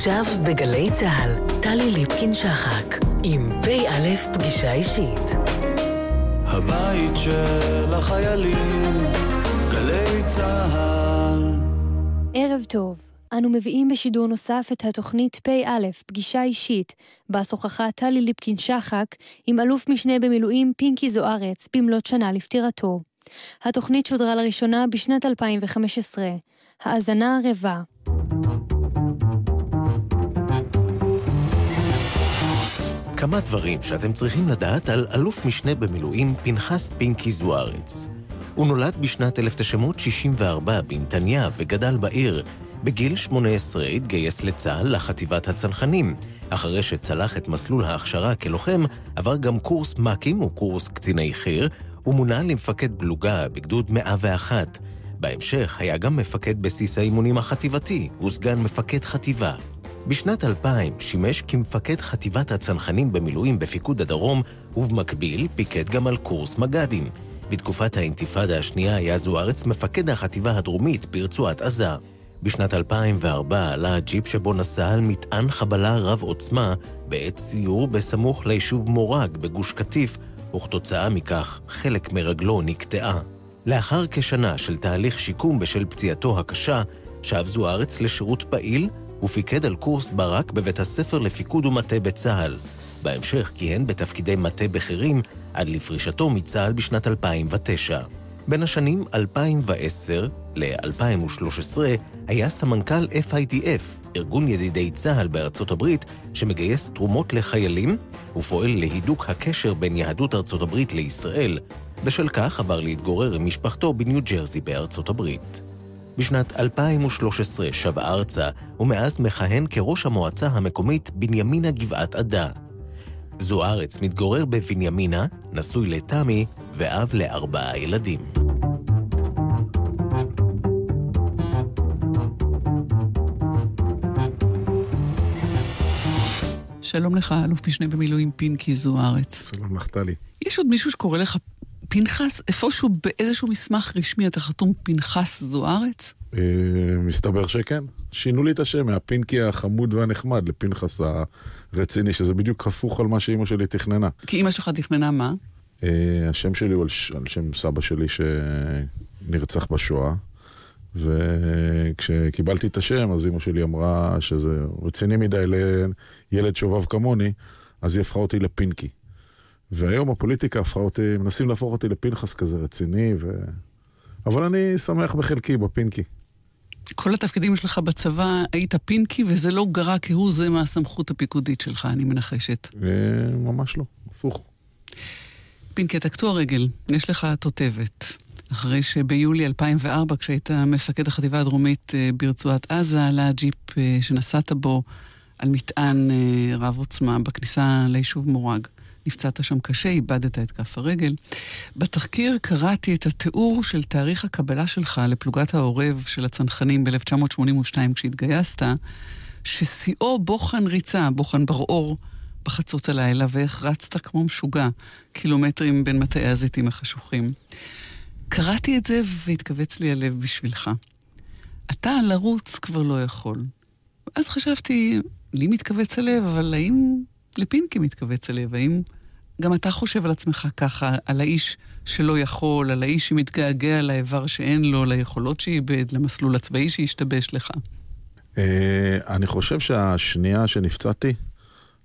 עכשיו בגלי צה"ל, טלי ליפקין-שחק, עם פ"א פגישה אישית. הבית של החיילים, גלי צה"ל. ערב טוב. אנו מביאים בשידור נוסף את התוכנית פ"א, פגישה אישית, בה שוחחה טלי ליפקין-שחק עם אלוף משנה במילואים פינקי זוארץ במלאת שנה לפטירתו. התוכנית שודרה לראשונה בשנת 2015. האזנה ערבה. כמה דברים שאתם צריכים לדעת על אלוף משנה במילואים פנחס פינקי זוארץ. הוא נולד בשנת 1964 בנתניה וגדל בעיר. בגיל 18 התגייס לצה"ל לחטיבת הצנחנים. אחרי שצלח את מסלול ההכשרה כלוחם, עבר גם קורס מ"כים וקורס קציני חי"ר, ומונה למפקד פלוגה בגדוד 101. בהמשך היה גם מפקד בסיס האימונים החטיבתי וסגן מפקד חטיבה. בשנת 2000 שימש כמפקד חטיבת הצנחנים במילואים בפיקוד הדרום, ובמקביל פיקד גם על קורס מג"דים. בתקופת האינתיפאדה השנייה היה זוארץ מפקד החטיבה הדרומית ברצועת עזה. בשנת 2004 עלה הג'יפ שבו נסע על מטען חבלה רב עוצמה בעת סיור בסמוך ליישוב מורג בגוש קטיף, וכתוצאה מכך חלק מרגלו נקטעה. לאחר כשנה של תהליך שיקום בשל פציעתו הקשה, שב זוארץ לשירות פעיל ופיקד על קורס ברק בבית הספר לפיקוד ומטה בצה"ל. בהמשך כיהן בתפקידי מטה בכירים עד לפרישתו מצה"ל בשנת 2009. בין השנים 2010 ל-2013 היה סמנכ"ל FIDF, ארגון ידידי צה"ל בארצות הברית, שמגייס תרומות לחיילים ופועל להידוק הקשר בין יהדות ארצות הברית לישראל. בשל כך עבר להתגורר עם משפחתו בניו ג'רזי בארצות הברית. בשנת 2013 שב ארצה, ומאז מכהן כראש המועצה המקומית בנימינה גבעת עדה. זוארץ מתגורר בבנימינה, נשוי לתמי ואב לארבעה ילדים. שלום לך, אלוף משנה במילואים פינקי זוארץ. שלום לך, טלי. יש עוד מישהו שקורא לך פנחס? איפשהו באיזשהו מסמך רשמי אתה חתום פנחס זוארץ? אה, מסתבר שכן. שינו לי את השם מהפינקי החמוד והנחמד לפנחס הרציני, שזה בדיוק הפוך על מה שאימא שלי תכננה. כי אימא שלך תכננה מה? אה, השם שלי הוא על, ש... על שם סבא שלי שנרצח בשואה. וכשקיבלתי את השם, אז אמא שלי אמרה שזה רציני מדי לילד שובב כמוני, אז היא הפכה אותי לפינקי. והיום הפוליטיקה הפכה אותי, מנסים להפוך אותי לפנחס כזה רציני, ו... אבל אני שמח בחלקי, בפינקי. כל התפקידים שלך בצבא היית פינקי, וזה לא גרע כהוא זה מהסמכות הפיקודית שלך, אני מנחשת. אה, ממש לא, הפוך. פינקי, אתה קטוע רגל, יש לך תותבת. אחרי שביולי 2004, כשהיית מפקד החטיבה הדרומית אה, ברצועת עזה, עלה הג'יפ אה, שנסעת בו על מטען רב עוצמה בכניסה ליישוב מורג. נפצעת שם קשה, איבדת את כף הרגל. בתחקיר קראתי את התיאור של תאריך הקבלה שלך לפלוגת העורב של הצנחנים ב-1982 כשהתגייסת, ששיאו בוחן ריצה, בוחן בר-אור, בחצות הלילה, ואיך רצת כמו משוגע, קילומטרים בין מטעי הזיתים החשוכים. קראתי את זה והתכווץ לי הלב בשבילך. אתה לרוץ כבר לא יכול. אז חשבתי, לי מתכווץ הלב, אבל האם לפינקי מתכווץ הלב? האם גם אתה חושב על עצמך ככה, על האיש שלא יכול, על האיש שמתגעגע לאיבר שאין לו, ליכולות שאיבד, למסלול הצבאי שהשתבש לך? אה, אני חושב שהשנייה שנפצעתי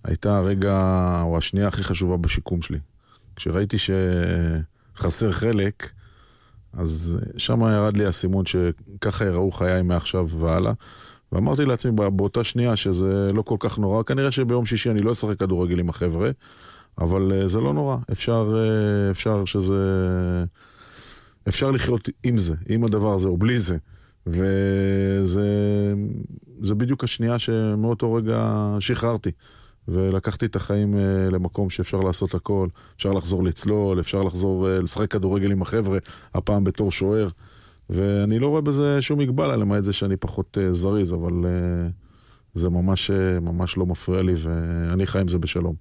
הייתה הרגע, או השנייה הכי חשובה בשיקום שלי. כשראיתי שחסר חלק, אז שם ירד לי האסימון שככה יראו חיי מעכשיו והלאה. ואמרתי לעצמי באותה שנייה שזה לא כל כך נורא, כנראה שביום שישי אני לא אשחק כדורגל עם החבר'ה, אבל uh, זה לא נורא, אפשר, uh, אפשר שזה... אפשר לחיות עם זה, עם הדבר הזה, או בלי זה. וזה זה בדיוק השנייה שמאותו רגע שחררתי. ולקחתי את החיים uh, למקום שאפשר לעשות הכל. אפשר לחזור לצלול, אפשר לחזור לשחק כדורגל עם החבר'ה, הפעם בתור שוער. ואני לא רואה בזה שום מגבלה, למעט זה שאני פחות uh, זריז, אבל uh, זה ממש, uh, ממש לא מפריע לי, ואני חי עם זה בשלום.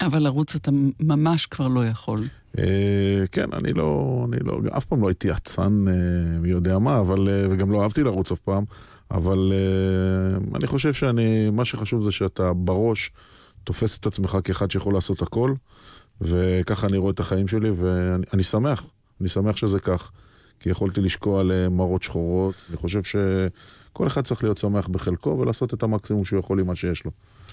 אבל לרוץ אתה ממש כבר לא יכול. אה, כן, אני לא, אני לא, אף פעם לא הייתי אצן מי יודע מה, אבל, וגם לא אהבתי לרוץ אף פעם, אבל אני חושב שאני, מה שחשוב זה שאתה בראש תופס את עצמך כאחד שיכול לעשות הכל, וככה אני רואה את החיים שלי, ואני שמח, אני שמח שזה כך, כי יכולתי לשקוע למראות שחורות, אני חושב שכל אחד צריך להיות שמח בחלקו ולעשות את המקסימום שהוא יכול עם מה שיש לו.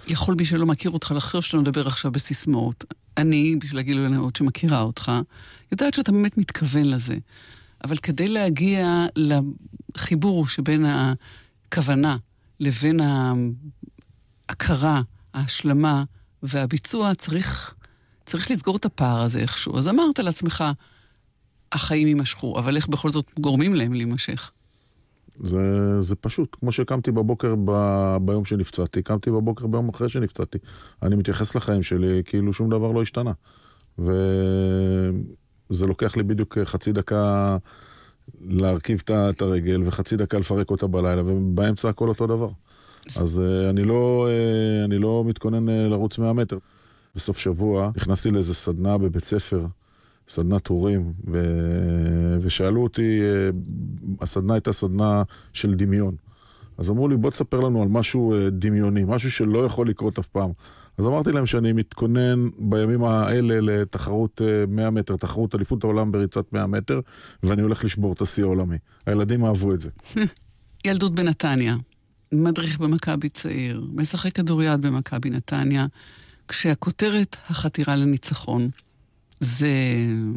יכול מי שלא מכיר אותך לחשוב שאתה מדבר עכשיו בסיסמאות. אני, בשביל הגילוי הנאות שמכירה אותך, יודעת שאתה באמת מתכוון לזה. אבל כדי להגיע לחיבור שבין הכוונה לבין ההכרה, ההשלמה והביצוע, צריך, צריך לסגור את הפער הזה איכשהו. אז אמרת לעצמך, החיים יימשכו, אבל איך בכל זאת גורמים להם להימשך? זה, זה פשוט, כמו שקמתי בבוקר ב, ביום שנפצעתי, קמתי בבוקר ביום אחרי שנפצעתי. אני מתייחס לחיים שלי כאילו שום דבר לא השתנה. וזה לוקח לי בדיוק חצי דקה להרכיב את הרגל וחצי דקה לפרק אותה בלילה, ובאמצע הכל אותו דבר. אז uh, אני, לא, uh, אני לא מתכונן uh, לרוץ 100 מטר. בסוף שבוע נכנסתי לאיזה סדנה בבית ספר. סדנת הורים, ו... ושאלו אותי, אה, הסדנה הייתה סדנה של דמיון. אז אמרו לי, בוא תספר לנו על משהו אה, דמיוני, משהו שלא יכול לקרות אף פעם. אז אמרתי להם שאני מתכונן בימים האלה לתחרות 100 אה, מטר, תחרות אליפות העולם בריצת 100 מטר, ואני הולך לשבור את השיא העולמי. הילדים אהבו את זה. ילדות בנתניה, מדריך במכבי צעיר, משחק כדוריד במכבי נתניה, כשהכותרת החתירה לניצחון. זה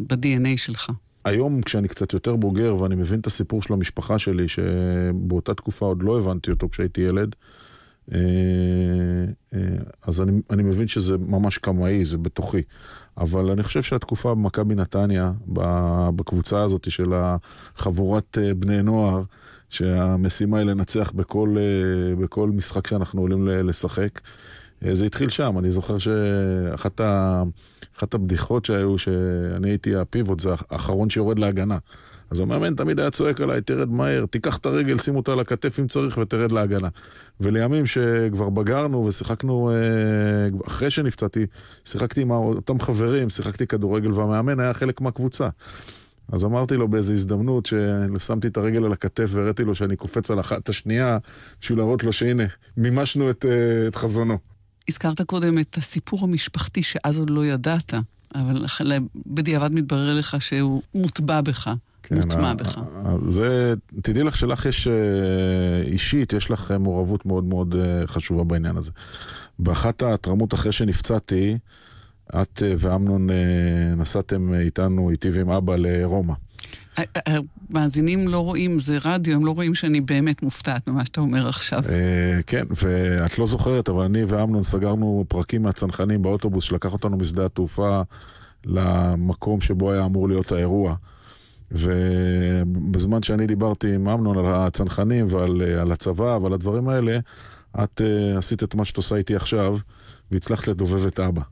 ב-DNA שלך. היום כשאני קצת יותר בוגר ואני מבין את הסיפור של המשפחה שלי, שבאותה תקופה עוד לא הבנתי אותו כשהייתי ילד, אה, אה, אז אני, אני מבין שזה ממש קמאי, זה בתוכי. אבל אני חושב שהתקופה במכבי נתניה, בקבוצה הזאת של החבורת אה, בני נוער, שהמשימה היא לנצח בכל, בכל משחק שאנחנו עולים לשחק, זה התחיל שם. אני זוכר שאחת ה... אחת הבדיחות שהיו, שאני הייתי הפיבוט, זה האחרון שיורד להגנה. אז המאמן תמיד היה צועק עליי, תרד מהר, תיקח את הרגל, שים אותה על הכתף אם צריך ותרד להגנה. ולימים שכבר בגרנו ושיחקנו, אה, אחרי שנפצעתי, שיחקתי עם אותם חברים, שיחקתי כדורגל והמאמן היה חלק מהקבוצה. אז אמרתי לו באיזו הזדמנות ששמתי את הרגל על הכתף והראיתי לו שאני קופץ על אחת השנייה, בשביל להראות לו שהנה, מימשנו את, אה, את חזונו. הזכרת קודם את הסיפור המשפחתי שאז עוד לא ידעת, אבל בדיעבד מתברר לך שהוא מוטבע בך. כן, מוטמע בך. זה, תדעי לך שלך יש אה, אישית, יש לך אה, מעורבות מאוד מאוד אה, חשובה בעניין הזה. באחת ההתרמות אחרי שנפצעתי, את ואמנון נסעתם איתנו, איתי ועם אבא, לרומא. המאזינים לא רואים, זה רדיו, הם לא רואים שאני באמת מופתעת ממה שאתה אומר עכשיו. אה, כן, ואת לא זוכרת, אבל אני ואמנון סגרנו פרקים מהצנחנים באוטובוס שלקח אותנו משדה התעופה למקום שבו היה אמור להיות האירוע. ובזמן שאני דיברתי עם אמנון על הצנחנים ועל על הצבא ועל הדברים האלה, את uh, עשית את מה שאת עושה איתי עכשיו, והצלחת לדובב את אבא.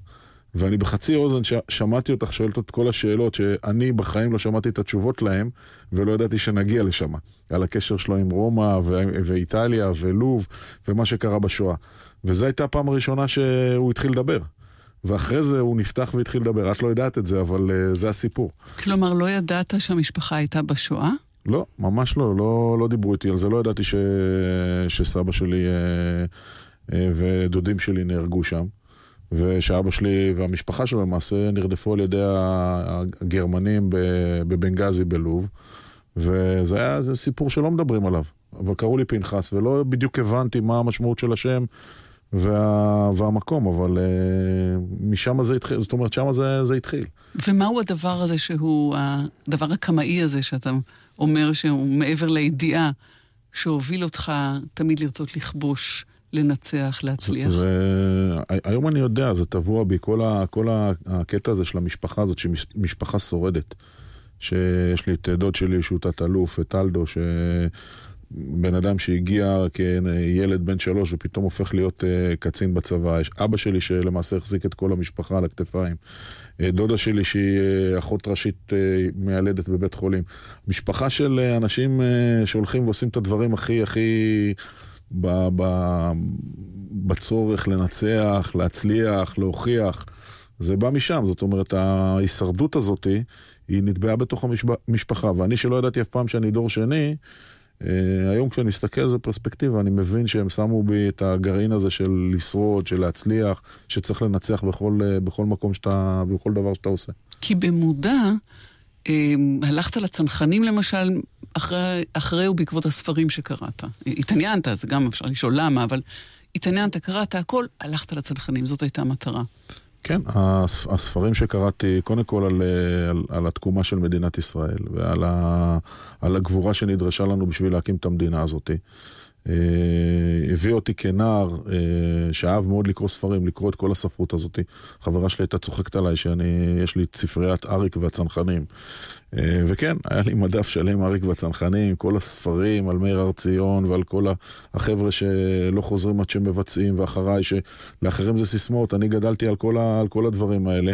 ואני בחצי אוזן ש... שמעתי אותך שואלת את כל השאלות שאני בחיים לא שמעתי את התשובות להם, ולא ידעתי שנגיע לשם. על הקשר שלו עם רומא ו... ואיטליה ולוב ומה שקרה בשואה. וזו הייתה הפעם הראשונה שהוא התחיל לדבר. ואחרי זה הוא נפתח והתחיל לדבר. את לא יודעת את זה, אבל uh, זה הסיפור. כלומר, לא ידעת שהמשפחה הייתה בשואה? לא, ממש לא. לא, לא דיברו איתי על זה. לא ידעתי ש... שסבא שלי uh, uh, ודודים שלי נהרגו שם. ושאבא שלי והמשפחה שלו למעשה נרדפו על ידי הגרמנים בבנגזי בלוב. וזה היה זה סיפור שלא מדברים עליו. אבל קראו לי פנחס, ולא בדיוק הבנתי מה המשמעות של השם וה, והמקום, אבל uh, משם זה התחיל, זאת אומרת, שם זה, זה התחיל. ומהו הדבר הזה שהוא, הדבר הקמאי הזה שאתה אומר שהוא מעבר לידיעה, שהוביל אותך תמיד לרצות לכבוש לנצח, להצליח? זה, זה, היום אני יודע, זה טבוע בי, כל, ה, כל הקטע הזה של המשפחה הזאת, שהיא משפחה שורדת. שיש לי את דוד שלי שהוא תת-אלוף, את טלדו, שבן אדם שהגיע כילד בן שלוש ופתאום הופך להיות uh, קצין בצבא. יש אבא שלי שלמעשה החזיק את כל המשפחה על הכתפיים. Uh, דודה שלי שהיא uh, אחות ראשית מיילדת בבית חולים. משפחה של אנשים שהולכים ועושים את הדברים הכי הכי... ב, ב, בצורך לנצח, להצליח, להוכיח. זה בא משם, זאת אומרת, ההישרדות הזאת היא נתבעה בתוך המשפחה, ואני שלא ידעתי אף פעם שאני דור שני, אה, היום כשאני מסתכל על זה פרספקטיבה, אני מבין שהם שמו בי את הגרעין הזה של לשרוד, של להצליח, שצריך לנצח בכל, בכל מקום שאתה, בכל דבר שאתה עושה. כי במודע, אה, הלכת לצנחנים למשל, אחרי, ובעקבות הספרים שקראת. התעניינת, זה גם אפשר לשאול למה, אבל התעניינת, קראת הכל, הלכת לצנחנים, זאת הייתה המטרה. כן, הספרים שקראתי, קודם כל על, על, על התקומה של מדינת ישראל ועל ה, הגבורה שנדרשה לנו בשביל להקים את המדינה הזאת. אה, הביא אותי כנער אה, שאהב מאוד לקרוא ספרים, לקרוא את כל הספרות הזאת. חברה שלי הייתה צוחקת עליי שאני, יש לי את ספריית אריק והצנחנים. אה, וכן, היה לי מדף שלם אריק והצנחנים, כל הספרים על מאיר הר ציון ועל כל החבר'ה שלא חוזרים עד שמבצעים, ואחריי, שלאחרים זה סיסמאות, אני גדלתי על כל, ה, על כל הדברים האלה.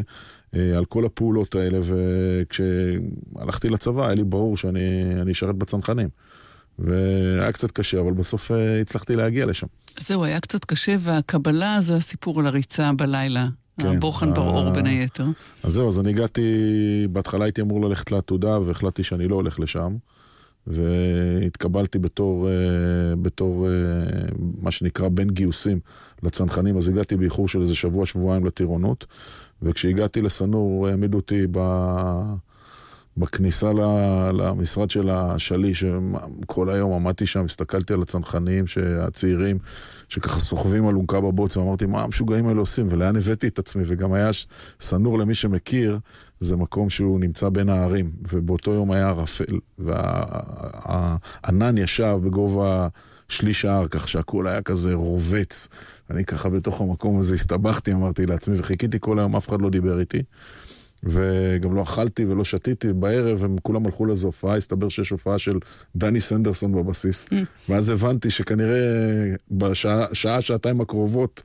על כל הפעולות האלה, וכשהלכתי לצבא היה לי ברור שאני אשרת בצנחנים. והיה קצת קשה, אבל בסוף אה, הצלחתי להגיע לשם. זהו, היה קצת קשה, והקבלה זה הסיפור על הריצה בלילה. כן, הבוחן בר-אור בין היתר. אז זהו, אז אני הגעתי, בהתחלה הייתי אמור ללכת לעתודה, והחלטתי שאני לא הולך לשם. והתקבלתי בתור, אה, בתור אה, מה שנקרא בין גיוסים לצנחנים, אז הגעתי באיחור של איזה שבוע, שבועיים לטירונות, וכשהגעתי לסנור העמידו אותי ב... בכניסה למשרד של השליש, כל היום עמדתי שם, הסתכלתי על הצנחנים הצעירים, שככה סוחבים אלונקה בבוץ, ואמרתי, מה המשוגעים האלה עושים? ולאן הבאתי את עצמי? וגם היה סנור למי שמכיר, זה מקום שהוא נמצא בין ההרים, ובאותו יום היה ערפל, והענן ישב בגובה... שליש ההר, כך שהכול היה כזה רובץ. אני ככה בתוך המקום הזה הסתבכתי, אמרתי לעצמי, וחיכיתי כל היום, אף אחד לא דיבר איתי. וגם לא אכלתי ולא שתיתי בערב, הם כולם הלכו לאיזו הופעה, הסתבר שיש הופעה של דני סנדרסון בבסיס. Mm. ואז הבנתי שכנראה בשעה, שעתיים הקרובות,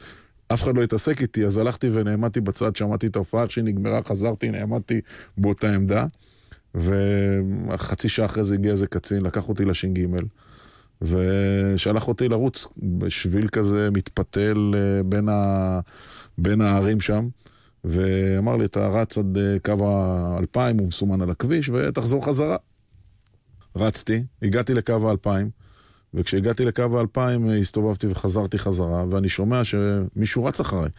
אף אחד לא התעסק איתי, אז הלכתי ונעמדתי בצד, שמעתי את ההופעה, כשהיא נגמרה, חזרתי, נעמדתי באותה עמדה. וחצי שעה אחרי זה הגיע איזה קצין, לקח אותי לש"ג, ושלח אותי לרוץ בשביל כזה מתפתל אה, בין, ה... בין ההרים שם. ואמר לי, אתה רץ עד אה, קו האלפיים, הוא מסומן על הכביש, ותחזור חזרה. רצתי, הגעתי לקו האלפיים, וכשהגעתי לקו האלפיים אה, הסתובבתי וחזרתי חזרה, ואני שומע שמישהו רץ אחריי.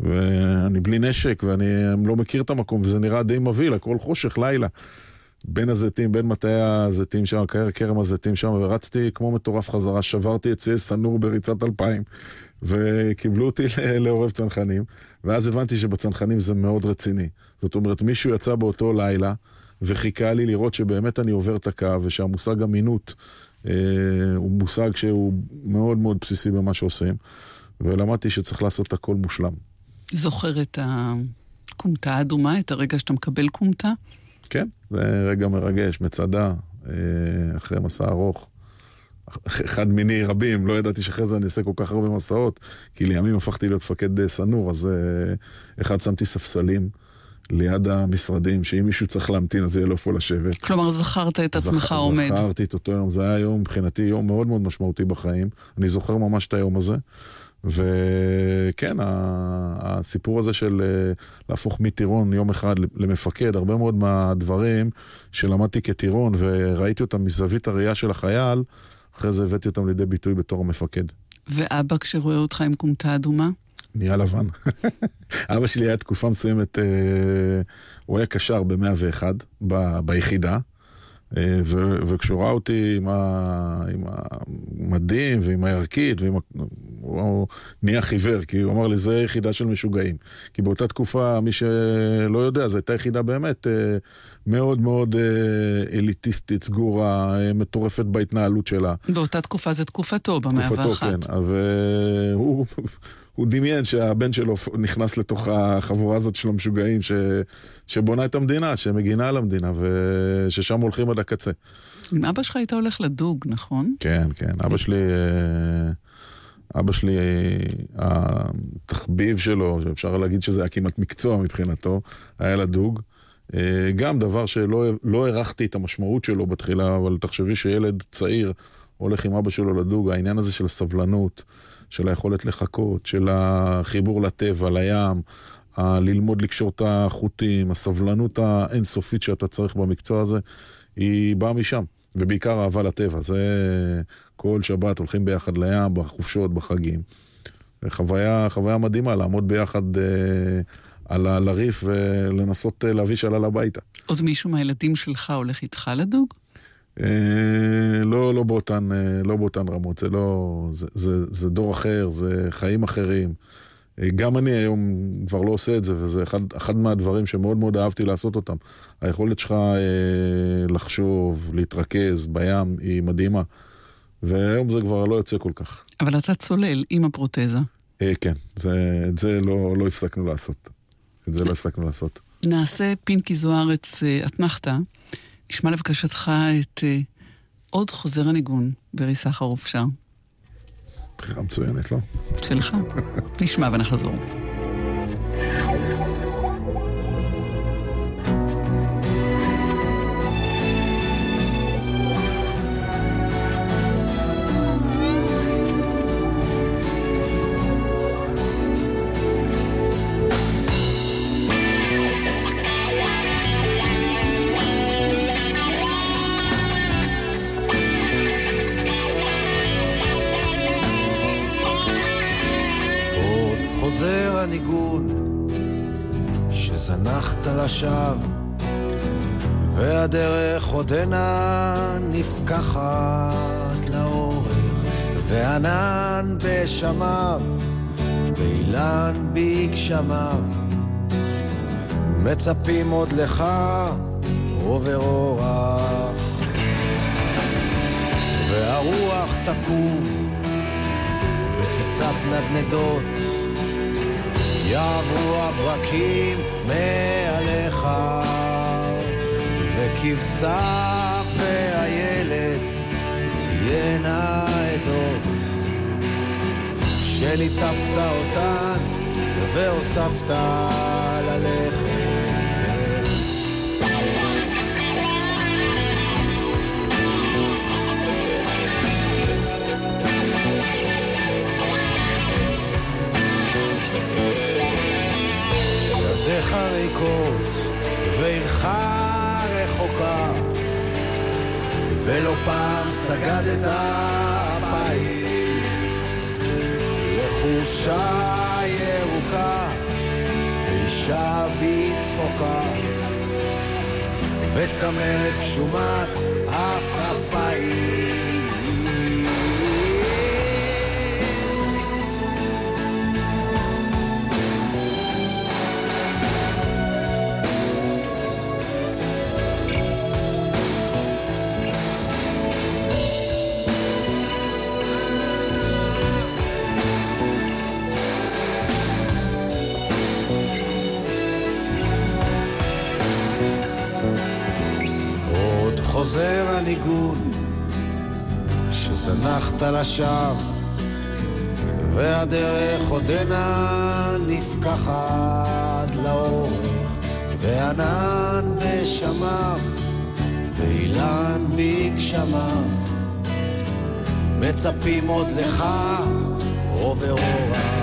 ואני בלי נשק, ואני לא מכיר את המקום, וזה נראה די מבהיל, הכל חושך, לילה. בין הזיתים, בין מטעי הזיתים שם, כרם הזיתים שם, ורצתי כמו מטורף חזרה, שברתי את צי סנור בריצת אלפיים, וקיבלו אותי לעורב צנחנים, ואז הבנתי שבצנחנים זה מאוד רציני. זאת אומרת, מישהו יצא באותו לילה, וחיכה לי לראות שבאמת אני עובר את הקו, ושהמושג אמינות אה, הוא מושג שהוא מאוד מאוד בסיסי במה שעושים, ולמדתי שצריך לעשות הכל מושלם. זוכר את הכומתה האדומה, את הרגע שאתה מקבל כומתה? כן, זה רגע מרגש, מצדה, אה, אחרי מסע ארוך. אחד מיני רבים, לא ידעתי שאחרי זה אני אעשה כל כך הרבה מסעות, כי לימים הפכתי להיות מפקד סנור, אז אה, אחד שמתי ספסלים. ליד המשרדים, שאם מישהו צריך להמתין אז יהיה לו איפה לשבת. כלומר, זכרת את עצמך זכ... עומד. זכרתי את אותו יום, זה היה יום, מבחינתי, יום מאוד מאוד משמעותי בחיים. אני זוכר ממש את היום הזה. וכן, הסיפור הזה של אה, להפוך מטירון יום אחד למפקד, הרבה מאוד מהדברים שלמדתי כטירון וראיתי אותם מזווית הראייה של החייל, אחרי זה הבאתי אותם לידי ביטוי בתור המפקד. ואבא, כשרואה אותך עם כומתה אדומה? נהיה לבן. אבא שלי היה תקופה מסוימת, אה, הוא היה קשר ב-101 ביחידה. אה, וכשהוא ראה אותי עם, ה, עם המדים ועם הירקית, ועם ה... הוא נהיה חיוור, כי הוא אמר לי, זה יחידה של משוגעים. כי באותה תקופה, מי שלא יודע, זו הייתה יחידה באמת אה, מאוד מאוד אה, אליטיסטית, סגורה, מטורפת בהתנהלות שלה. באותה תקופה זה תקופתו, במאה ואחת. תקופתו, כן. והוא... הוא דמיין שהבן שלו נכנס לתוך החבורה הזאת של המשוגעים ש... שבונה את המדינה, שמגינה על המדינה, וששם הולכים עד הקצה. עם אבא שלך היית הולך לדוג, נכון? כן, כן. אבא שלי... אה, אבא שלי, התחביב שלו, שאפשר להגיד שזה היה כמעט מקצוע מבחינתו, היה לדוג. אה, גם דבר שלא לא הערכתי את המשמעות שלו בתחילה, אבל תחשבי שילד צעיר הולך עם אבא שלו לדוג, העניין הזה של הסבלנות, של היכולת לחכות, של החיבור לטבע, לים, ללמוד לקשור את החוטים, הסבלנות האינסופית שאתה צריך במקצוע הזה, היא באה משם. ובעיקר אהבה לטבע, זה כל שבת הולכים ביחד לים, בחופשות, בחגים. חוויה, חוויה מדהימה לעמוד ביחד אה, על, הריף ולנסות אה, להביא שלל הביתה. עוד מישהו מהילדים שלך הולך איתך לדוג? אה, לא, לא באותן, אה, לא באותן רמות, זה לא, זה, זה, זה דור אחר, זה חיים אחרים. אה, גם אני היום כבר לא עושה את זה, וזה אחד, אחד מהדברים שמאוד מאוד אהבתי לעשות אותם. היכולת שלך אה, לחשוב, להתרכז בים היא מדהימה. והיום זה כבר לא יוצא כל כך. אבל אתה צולל עם הפרוטזה. אה, כן, זה, את זה לא, לא הפסקנו לעשות. את זה לא הפסקנו לעשות. נעשה פינקי זוארץ אתנחתא. נשמע לבקשתך את אה, עוד חוזר הניגון ברי סחרוף שר. בחירה מצוינת, לא? שלך. נשמע ונחזור. לשווא והדרך עודנה נפקחת לאורך וענן בשמיו ואילן בגשמיו. מצפים עוד לך עובר אורח והרוח תקום בטיסת נדנדות. יעברו הברקים מעליך וכבשה ואיילת תהיינה עדות. שליטפת אותן והוספת ידיך ריקות ועירך רחוקה ולא פעם סגדת אפיים לחושה ירוקה ואישה בצחוקה וצמרת גשומת אף כפיים חוזר הניגון שזנחת לשווא והדרך עודנה נפקחת לאורך וענן בשמיו ואילן בגשמיו מצפים עוד לך עובר אורח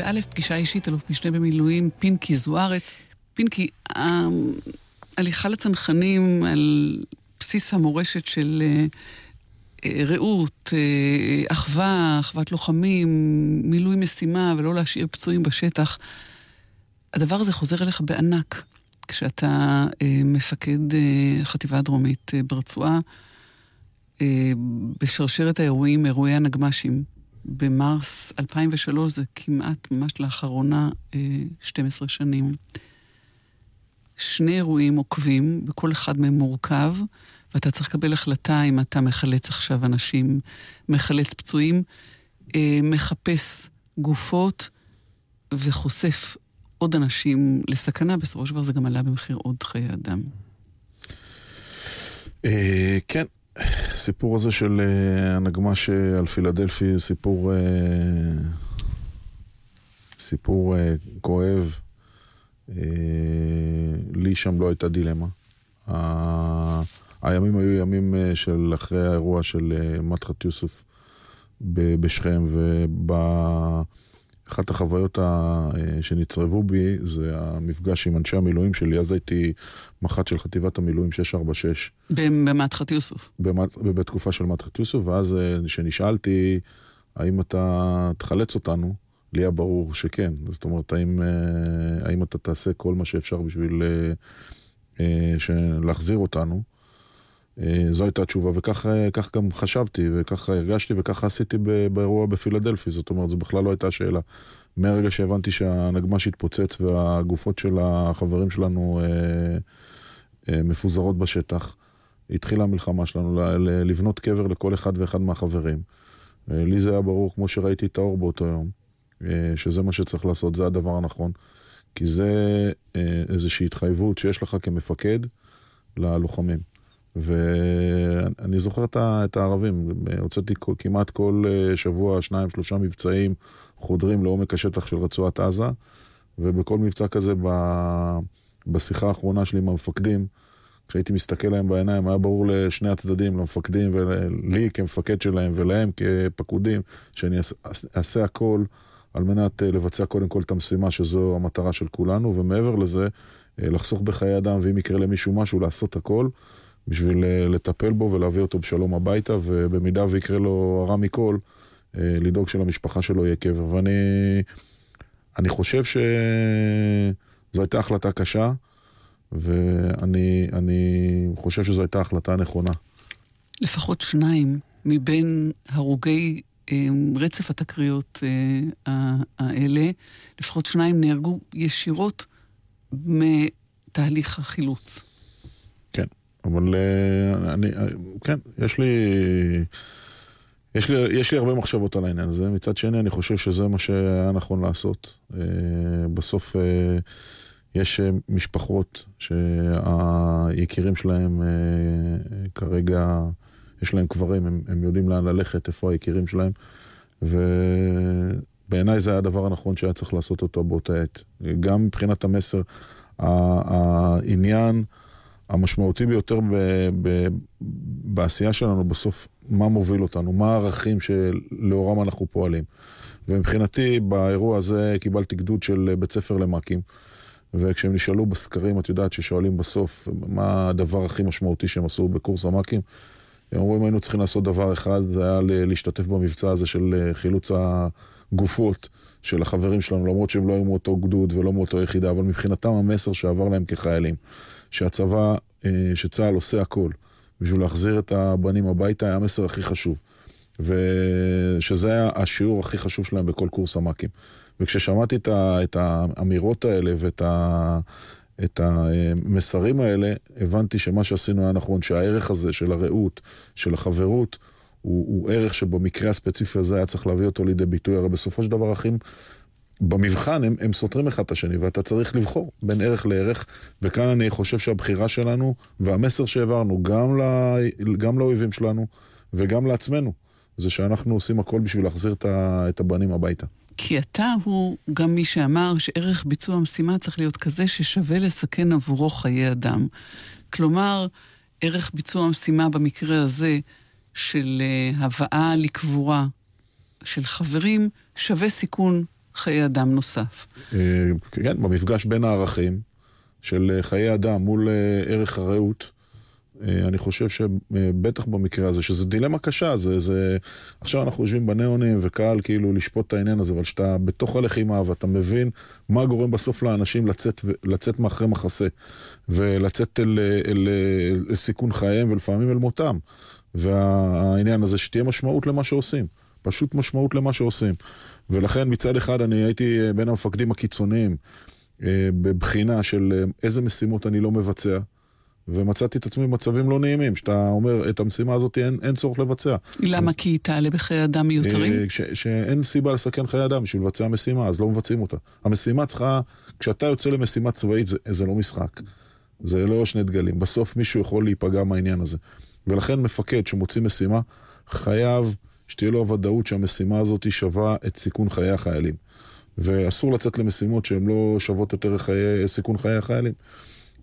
באלף, פגישה אישית, אלוף משנה במילואים, פינקי זוארץ. פינקי, ההליכה לצנחנים על בסיס המורשת של אה, אה, רעות, אה, אחווה, אחוות לוחמים, מילוי משימה ולא להשאיר פצועים בשטח, הדבר הזה חוזר אליך בענק כשאתה מפקד החטיבה הדרומית ברצועה, בשרשרת האירועים, אירועי הנגמ"שים. במרס 2003, זה כמעט ממש לאחרונה 12 שנים. שני אירועים עוקבים, וכל אחד מהם מורכב, ואתה צריך לקבל החלטה אם אתה מחלץ עכשיו אנשים, מחלץ פצועים, מחפש גופות וחושף עוד אנשים לסכנה, בסופו של דבר זה גם עלה במחיר עוד חיי אדם. כן. הסיפור הזה של הנגמ"ש על פילדלפי, סיפור, סיפור כואב. לי שם לא הייתה דילמה. הימים היו ימים של אחרי האירוע של מדחת יוסוף בשכם, וב... אחת החוויות שנצרבו בי זה המפגש עם אנשי המילואים שלי. אז הייתי מח"ט של חטיבת המילואים 646. במדחת יוסוף. בתקופה של מדחת יוסוף, ואז כשנשאלתי האם אתה תחלץ אותנו, לי היה ברור שכן. זאת אומרת, האם, האם אתה תעשה כל מה שאפשר בשביל להחזיר אותנו? זו הייתה התשובה, וכך גם חשבתי, וככה הרגשתי, וככה עשיתי באירוע בפילדלפי. זאת אומרת, זו בכלל לא הייתה שאלה. מהרגע שהבנתי שהנגמ"ש התפוצץ והגופות של החברים שלנו אה, אה, מפוזרות בשטח, התחילה המלחמה שלנו לבנות קבר לכל אחד ואחד מהחברים. אה, לי זה היה ברור, כמו שראיתי את האור באותו יום, שזה מה שצריך לעשות, זה הדבר הנכון. כי זה איזושהי התחייבות שיש לך כמפקד ללוחמים. ואני זוכר את הערבים, הוצאתי כמעט כל שבוע שניים, שלושה מבצעים חודרים לעומק השטח של רצועת עזה, ובכל מבצע כזה, בשיחה האחרונה שלי עם המפקדים, כשהייתי מסתכל להם בעיניים, היה ברור לשני הצדדים, למפקדים ולי כמפקד שלהם ולהם כפקודים, שאני אעשה הכל על מנת לבצע קודם כל את המשימה, שזו המטרה של כולנו, ומעבר לזה, לחסוך בחיי אדם, ואם יקרה למישהו משהו, לעשות הכל. בשביל לטפל בו ולהביא אותו בשלום הביתה, ובמידה ויקרה לו הרע מכל, לדאוג שלמשפחה שלו יהיה קבר. ואני אני חושב שזו הייתה החלטה קשה, ואני חושב שזו הייתה החלטה נכונה. לפחות שניים מבין הרוגי רצף התקריות האלה, לפחות שניים נהרגו ישירות מתהליך החילוץ. אבל אני, כן, יש לי, יש לי, יש לי הרבה מחשבות על העניין הזה. מצד שני, אני חושב שזה מה שהיה נכון לעשות. בסוף יש משפחות שהיקירים שלהם כרגע, יש להם קברים, הם, הם יודעים לאן ללכת, איפה היקירים שלהם, ובעיניי זה היה הדבר הנכון שהיה צריך לעשות אותו באותה עת. גם מבחינת המסר, העניין... המשמעותי ביותר ב, ב, בעשייה שלנו בסוף, מה מוביל אותנו, מה הערכים שלאורם אנחנו פועלים. ומבחינתי, באירוע הזה קיבלתי גדוד של בית ספר למ"כים, וכשהם נשאלו בסקרים, את יודעת ששואלים בסוף מה הדבר הכי משמעותי שהם עשו בקורס המ"כים, הם אומרים, היינו צריכים לעשות דבר אחד, זה היה להשתתף במבצע הזה של חילוץ הגופות של החברים שלנו, למרות שהם לא היו מאותו גדוד ולא מאותו יחידה, אבל מבחינתם המסר שעבר להם כחיילים. שהצבא, שצה"ל עושה הכל בשביל להחזיר את הבנים הביתה, היה המסר הכי חשוב. ושזה היה השיעור הכי חשוב שלהם בכל קורס המ"כים. וכששמעתי את האמירות האלה ואת ה... את המסרים האלה, הבנתי שמה שעשינו היה נכון, שהערך הזה של הרעות, של החברות, הוא, הוא ערך שבמקרה הספציפי הזה היה צריך להביא אותו לידי ביטוי. הרי בסופו של דבר אחים במבחן הם, הם סותרים אחד את השני, ואתה צריך לבחור בין ערך לערך, וכאן אני חושב שהבחירה שלנו והמסר שהעברנו גם, לא, גם לאויבים שלנו וגם לעצמנו, זה שאנחנו עושים הכל בשביל להחזיר את, ה, את הבנים הביתה. כי אתה הוא גם מי שאמר שערך ביצוע המשימה צריך להיות כזה ששווה לסכן עבורו חיי אדם. כלומר, ערך ביצוע המשימה במקרה הזה של הבאה לקבורה של חברים שווה סיכון חיי אדם נוסף. כן, במפגש בין הערכים של חיי אדם מול ערך הרעות, אני חושב שבטח במקרה הזה, שזו דילמה קשה, זה, זה... עכשיו אנחנו יושבים בניאונים וקל כאילו לשפוט את העניין הזה, אבל כשאתה בתוך הלחימה ואתה מבין מה גורם בסוף לאנשים לצאת, לצאת מאחרי מחסה, ולצאת אל, אל, אל, אל סיכון חייהם ולפעמים אל מותם, והעניין הזה שתהיה משמעות למה שעושים, פשוט משמעות למה שעושים. ולכן מצד אחד אני הייתי בין המפקדים הקיצוניים בבחינה של איזה משימות אני לא מבצע, ומצאתי את עצמי במצבים לא נעימים, שאתה אומר, את המשימה הזאת אין, אין צורך לבצע. למה? אז, כי היא תעלה בחיי אדם מיותרים? ש, שאין סיבה לסכן חיי אדם בשביל לבצע משימה, אז לא מבצעים אותה. המשימה צריכה, כשאתה יוצא למשימה צבאית, זה, זה לא משחק. זה לא שני דגלים. בסוף מישהו יכול להיפגע מהעניין הזה. ולכן מפקד שמוציא משימה, חייב שתהיה לו הוודאות שהמשימה הזאת שווה את סיכון חיי החיילים. ואסור לצאת למשימות שהן לא שוות יותר חיי, סיכון חיי החיילים.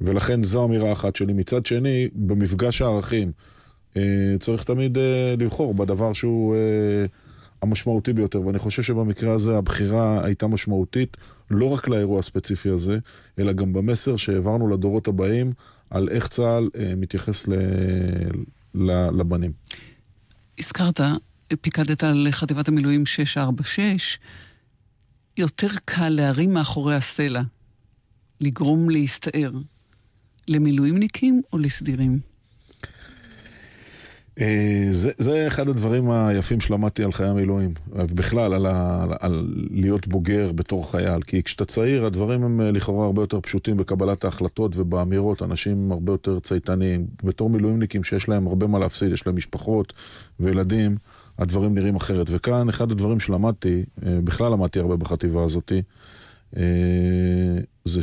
ולכן זו אמירה אחת שלי. מצד שני, במפגש הערכים, אה, צריך תמיד אה, לבחור בדבר שהוא אה, המשמעותי ביותר, ואני חושב שבמקרה הזה הבחירה הייתה משמעותית, לא רק לאירוע הספציפי הזה, אלא גם במסר שהעברנו לדורות הבאים על איך צה"ל מתייחס ל... לבנים. הזכרת, פיקדת על חטיבת המילואים 646, יותר קל להרים מאחורי הסלע, לגרום להסתער, למילואימניקים או לסדירים? אה, זה, זה אחד הדברים היפים שלמדתי על חיי המילואים, בכלל על, ה, על, על להיות בוגר בתור חייל, כי כשאתה צעיר הדברים הם אה, לכאורה הרבה יותר פשוטים בקבלת ההחלטות ובאמירות, אנשים הרבה יותר צייתניים. בתור מילואימניקים שיש להם הרבה מה להפסיד, יש להם משפחות וילדים, הדברים נראים אחרת. וכאן אחד הדברים שלמדתי, אה, בכלל למדתי הרבה בחטיבה הזאתי, זה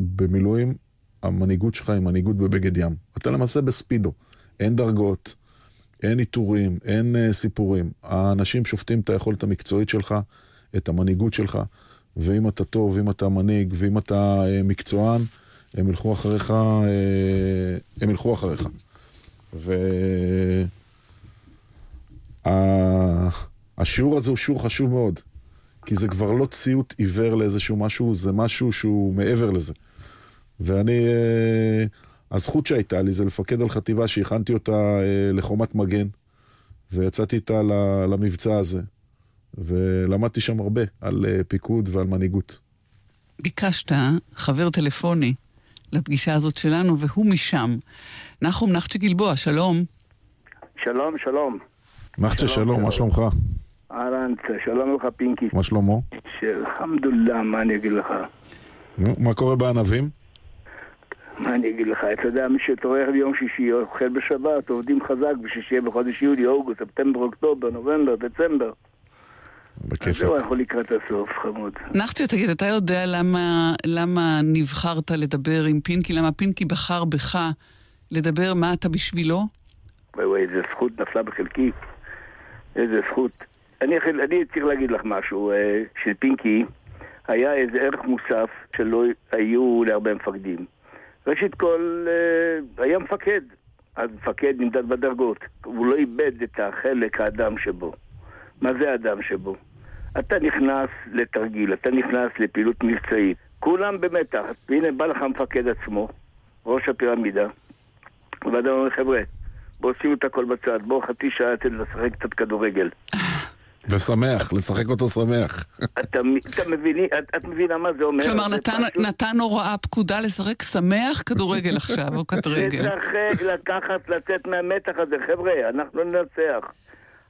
שבמילואים המנהיגות שלך היא מנהיגות בבגד ים. אתה למעשה בספידו. אין דרגות, אין עיטורים, אין uh, סיפורים. האנשים שופטים את היכולת המקצועית שלך, את המנהיגות שלך, ואם אתה טוב, ואם אתה מנהיג, ואם אתה מקצוען, הם ילכו אחריך, הם ילכו אחריך. והשיעור וה... הזה הוא שיעור חשוב מאוד, כי זה כבר לא ציות עיוור לאיזשהו משהו, זה משהו שהוא מעבר לזה. ואני... Uh, הזכות שהייתה לי זה לפקד על חטיבה שהכנתי אותה אה, לחומת מגן, ויצאתי איתה למבצע הזה, ולמדתי שם הרבה על אה, פיקוד ועל מנהיגות. ביקשת חבר טלפוני לפגישה הזאת שלנו, והוא משם. נחום נחצ'ה גלבוע, שלום. שלום, שלום. נחצ'ה, שלום, מה שלומך? אהלן, שלום לך פינקי. מה שלמה? אלחמדוללה, מה אני אגיד לך? מה קורה בענבים? מה אני אגיד לך, אתה יודע, מי שטורח ביום שישי, אוכל בשבת, עובדים חזק בשביל שיהיה בחודש יולי, אוגוסט, ספטמבר, אוקטובר, נובמבר, דצמבר. בכיף. זהו, אנחנו לקראת הסוף, חמוד. נחצ'ה, תגיד, אתה יודע למה, למה נבחרת לדבר עם פינקי? למה פינקי בחר בך לדבר מה אתה בשבילו? וואי וואי, איזה זכות נפלה בחלקי. איזה זכות. אני, אני צריך להגיד לך משהו, אה, של פינקי היה איזה ערך מוסף שלא היו להרבה מפקדים. ראשית כל, אה, היה מפקד. אז מפקד נמדד בדרגות. הוא לא איבד את החלק האדם שבו. מה זה האדם שבו? אתה נכנס לתרגיל, אתה נכנס לפעילות מבצעית. כולם במתח. והנה בא לך המפקד עצמו, ראש הפירמידה, ואדם אומר, חבר'ה, בואו שימו את הכל בצד, בואו חצי שעה לתת לשחק קצת כדורגל. ושמח, לשחק אותו שמח. אתה, אתה מביני, את, את מבינה מה זה אומר? כלומר, נתן, פשוט... נתן הוראה פקודה לשחק שמח כדורגל עכשיו, או כדורגל. לשחק, לקחת, לצאת מהמתח הזה. חבר'ה, אנחנו ננצח.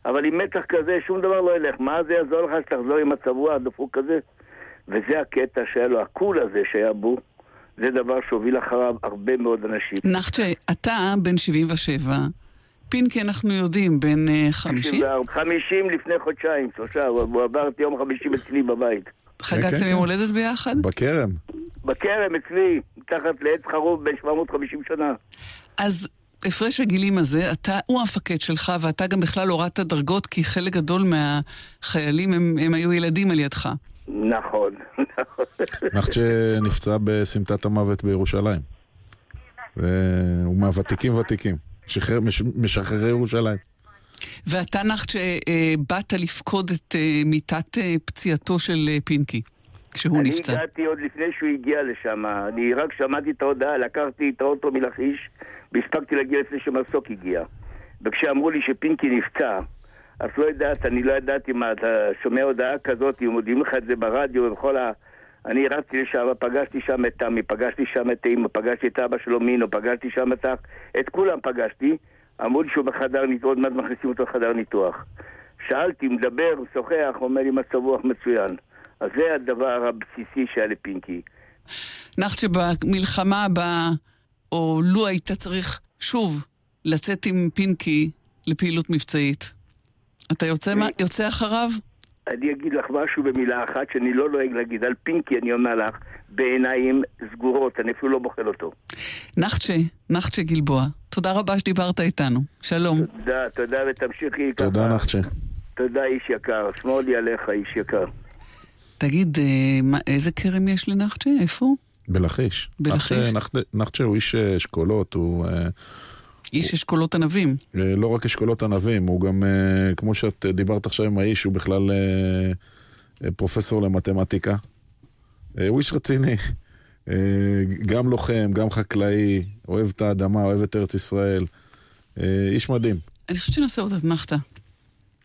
אבל עם מתח כזה שום דבר לא ילך. מה זה יעזור לך שתחזור עם הצבוע הדפוק הזה? וזה הקטע שהיה לו, הקול הזה שהיה בו. זה דבר שהוביל אחריו הרבה מאוד אנשים. נחצ'ה, אתה בן 77, פינקי, אנחנו יודעים, בן uh, 50? 50 לפני חודשיים, שלושה, הוא עבר את יום חמישי אצלי בבית. חגגתם כן, יום כן. הולדת ביחד? בכרם. בכרם אצלי, מתחת לעץ חרוב בין 750 שנה. אז הפרש הגילים הזה, אתה, הוא המפקד שלך, ואתה גם בכלל הורדת דרגות, כי חלק גדול מהחיילים הם, הם היו ילדים על ידך. נכון, נכון. נחצ'ה נפצע בסמטת המוות בירושלים. והוא מהוותיקים ותיקים. שחרר, מש, משחררי ירושלים. ואתה נחת שבאת לפקוד את אה, מיטת אה, פציעתו של אה, פינקי, כשהוא אני נפצע. אני הגעתי עוד לפני שהוא הגיע לשם. אני רק שמעתי את ההודעה, לקחתי את האוטו מלכיש, והספקתי להגיע לפני שמסוק הגיע. וכשאמרו לי שפינקי נפצע, אז לא יודעת, אני לא ידעתי מה, אתה שומע הודעה כזאת, אם מודיעים לך את זה ברדיו ובכל ה... אני רצתי לשם, פגשתי שם את תמי, פגשתי שם את אימא, פגשתי את אבא שלו מינו, פגשתי שם את אח, את כולם פגשתי. אמרו לי שהוא בחדר ניתוח, עוד מעט מכניסים אותו לחדר ניתוח. שאלתי, מדבר, שוחח, אומר לי מצב רוח מצוין. אז זה הדבר הבסיסי שהיה לפינקי. נחצ'ה, במלחמה הבאה, או לו היית צריך שוב לצאת עם פינקי לפעילות מבצעית, אתה יוצא, אני... יוצא אחריו? אני אגיד לך משהו במילה אחת שאני לא נוהג להגיד. על פינקי אני אומר לך, בעיניים סגורות, אני אפילו לא בוחל אותו. נחצ'ה, נחצ'ה גלבוע, תודה רבה שדיברת איתנו. שלום. תודה, תודה, ותמשיכי ככה. תודה, נחצ'ה. תודה, איש יקר. שמור לי עליך, איש יקר. תגיד, אה, איזה כרם יש לנחצ'ה? איפה הוא? בלכיש. בלכיש? נחצ'ה הוא איש אשכולות, הוא... איש אשכולות ענבים. לא רק אשכולות ענבים, הוא גם, כמו שאת דיברת עכשיו עם האיש, הוא בכלל פרופסור למתמטיקה. הוא איש רציני. גם לוחם, גם חקלאי, אוהב את האדמה, אוהב את ארץ ישראל. איש מדהים. אני חושבת שנעשה עוד אתנחתא.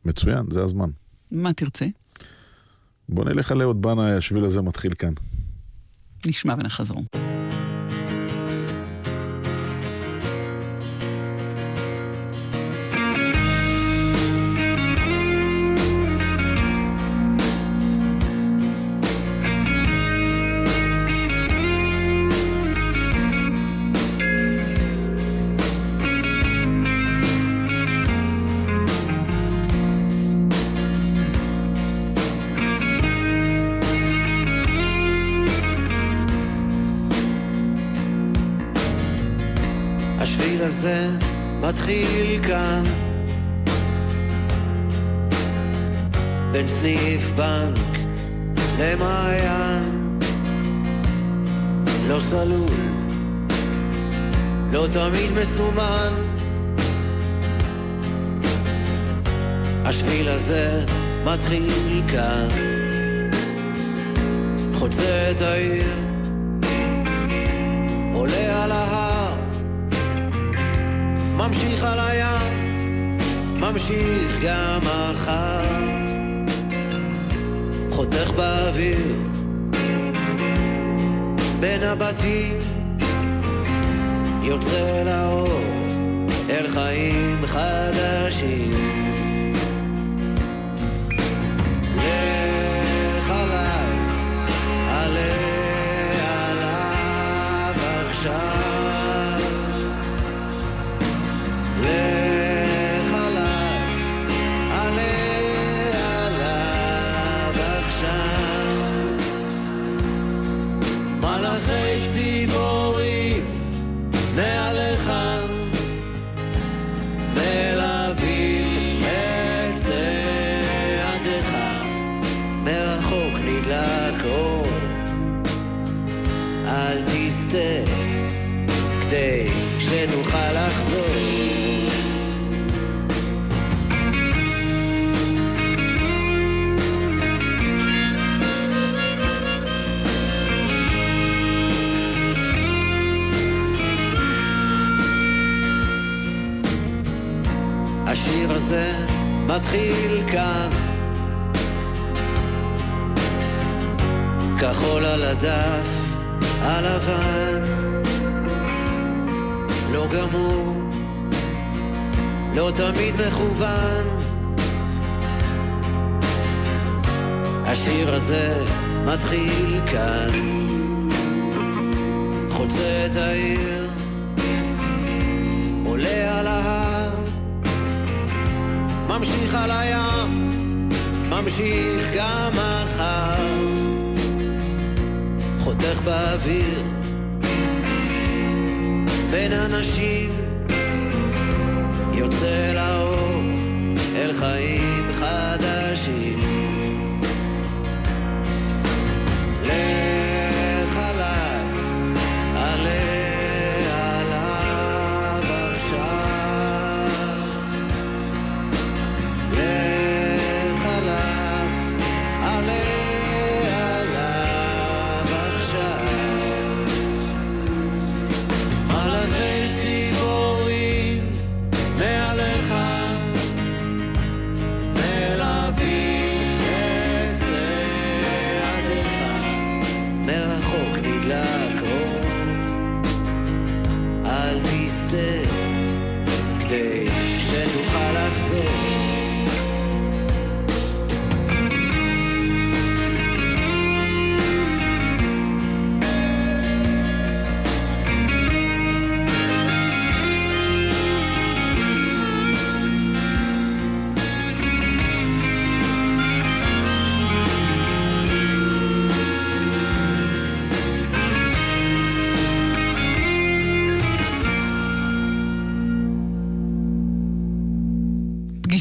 מצוין, זה הזמן. מה תרצה? בוא נלך על אהוד בנאי, השביל הזה מתחיל כאן. נשמע ונחזור.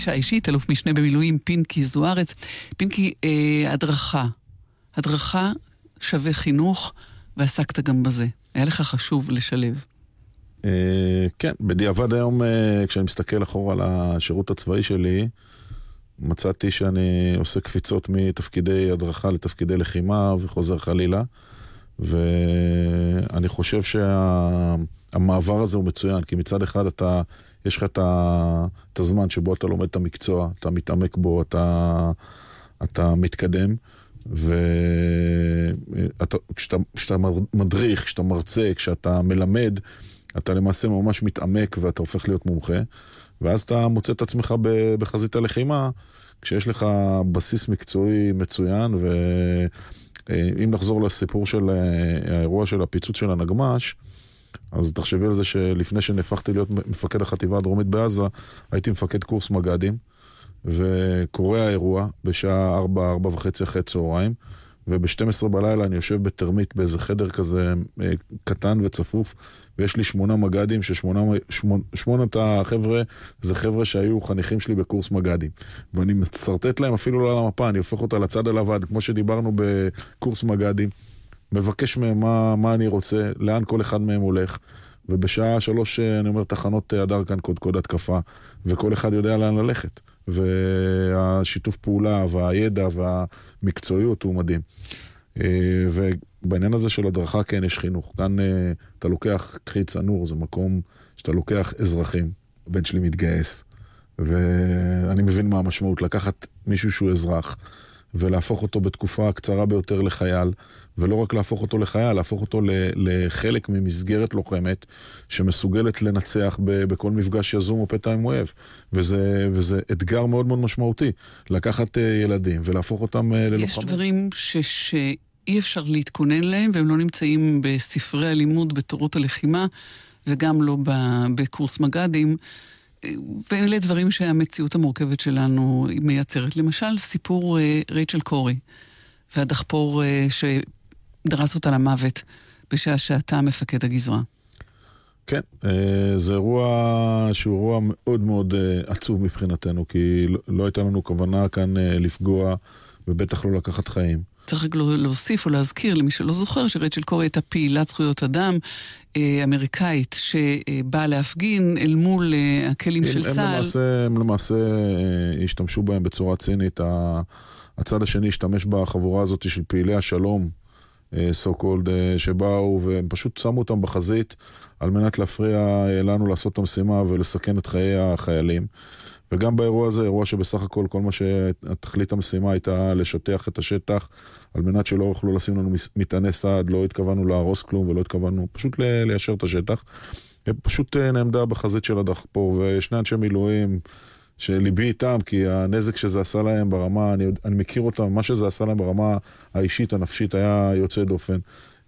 פגישה אישית, אלוף משנה במילואים פינקי זוארץ. פינקי, אה, הדרכה. הדרכה שווה חינוך, ועסקת גם בזה. היה לך חשוב לשלב. אה, כן, בדיעבד היום, אה, כשאני מסתכל אחורה על השירות הצבאי שלי, מצאתי שאני עושה קפיצות מתפקידי הדרכה לתפקידי לחימה וחוזר חלילה. ואני חושב שהמעבר הזה הוא מצוין, כי מצד אחד אתה, יש לך את, את הזמן שבו אתה לומד את המקצוע, אתה מתעמק בו, אתה, אתה מתקדם, וכשאתה מדריך, כשאתה מרצה, כשאתה מלמד, אתה למעשה ממש מתעמק ואתה הופך להיות מומחה, ואז אתה מוצא את עצמך בחזית הלחימה, כשיש לך בסיס מקצועי מצוין, ואם נחזור לסיפור של אה, האירוע של הפיצוץ של הנגמ"ש, אז תחשבי על זה שלפני שנהפכתי להיות מפקד החטיבה הדרומית בעזה, הייתי מפקד קורס מג"דים, וקורה האירוע בשעה 4, 4 וחצי אחרי צהריים. וב-12 בלילה אני יושב בתרמית באיזה חדר כזה אה, קטן וצפוף, ויש לי שמונה מג"דים, ששמונת החבר'ה זה חבר'ה שהיו חניכים שלי בקורס מג"דים. ואני משרטט להם אפילו לא על המפה, אני הופך אותה לצד הלבן, כמו שדיברנו בקורס מג"דים. מבקש מהם מה, מה אני רוצה, לאן כל אחד מהם הולך. ובשעה שלוש, אה, אני אומר, תחנות אה, הדר כאן קודקוד התקפה, וכל אחד יודע לאן ללכת. והשיתוף פעולה והידע והמקצועיות הוא מדהים. אה, ובעניין הזה של הדרכה כן יש חינוך. כאן אתה לוקח, קחי צנור, זה מקום שאתה לוקח אזרחים, הבן שלי מתגייס, ואני מבין מה המשמעות, לקחת מישהו שהוא אזרח. ולהפוך אותו בתקופה הקצרה ביותר לחייל, ולא רק להפוך אותו לחייל, להפוך אותו לחלק ממסגרת לוחמת שמסוגלת לנצח בכל מפגש יזום או פתע עם אוהב. וזה, וזה אתגר מאוד מאוד משמעותי, לקחת אה, ילדים ולהפוך אותם אה, ללוחמים. יש דברים ש... שאי אפשר להתכונן להם, והם לא נמצאים בספרי הלימוד בתורות הלחימה, וגם לא בקורס מג"דים. ואלה דברים שהמציאות המורכבת שלנו מייצרת. למשל, סיפור אה, רייצ'ל קורי והדחפור אה, שדרס אותה למוות בשעה שאתה מפקד הגזרה. כן, אה, זה אירוע שהוא אירוע מאוד מאוד עצוב מבחינתנו, כי לא, לא הייתה לנו כוונה כאן לפגוע ובטח לא לקחת חיים. צריך רק להוסיף או להזכיר למי שלא זוכר שרצ'ל קורי הייתה פעילת זכויות אדם אה, אמריקאית שבאה להפגין אל מול אה, הכלים של הם צה"ל. למעשה, הם למעשה אה, השתמשו בהם בצורה צינית. הצד השני השתמש בחבורה הזאת של פעילי השלום, so called, שבאו והם פשוט שמו אותם בחזית על מנת להפריע לנו לעשות את המשימה ולסכן את חיי החיילים. וגם באירוע הזה, אירוע שבסך הכל כל מה שתכלית המשימה הייתה לשטח את השטח על מנת שלא יוכלו לשים לנו מטעני סעד, לא התכוונו להרוס כלום ולא התכוונו פשוט ליישר את השטח. פשוט אה, נעמדה בחזית של הדחפור, ושני אנשי מילואים שליבי איתם, כי הנזק שזה עשה להם ברמה, אני, אני מכיר אותם, מה שזה עשה להם ברמה האישית, הנפשית, היה יוצא דופן.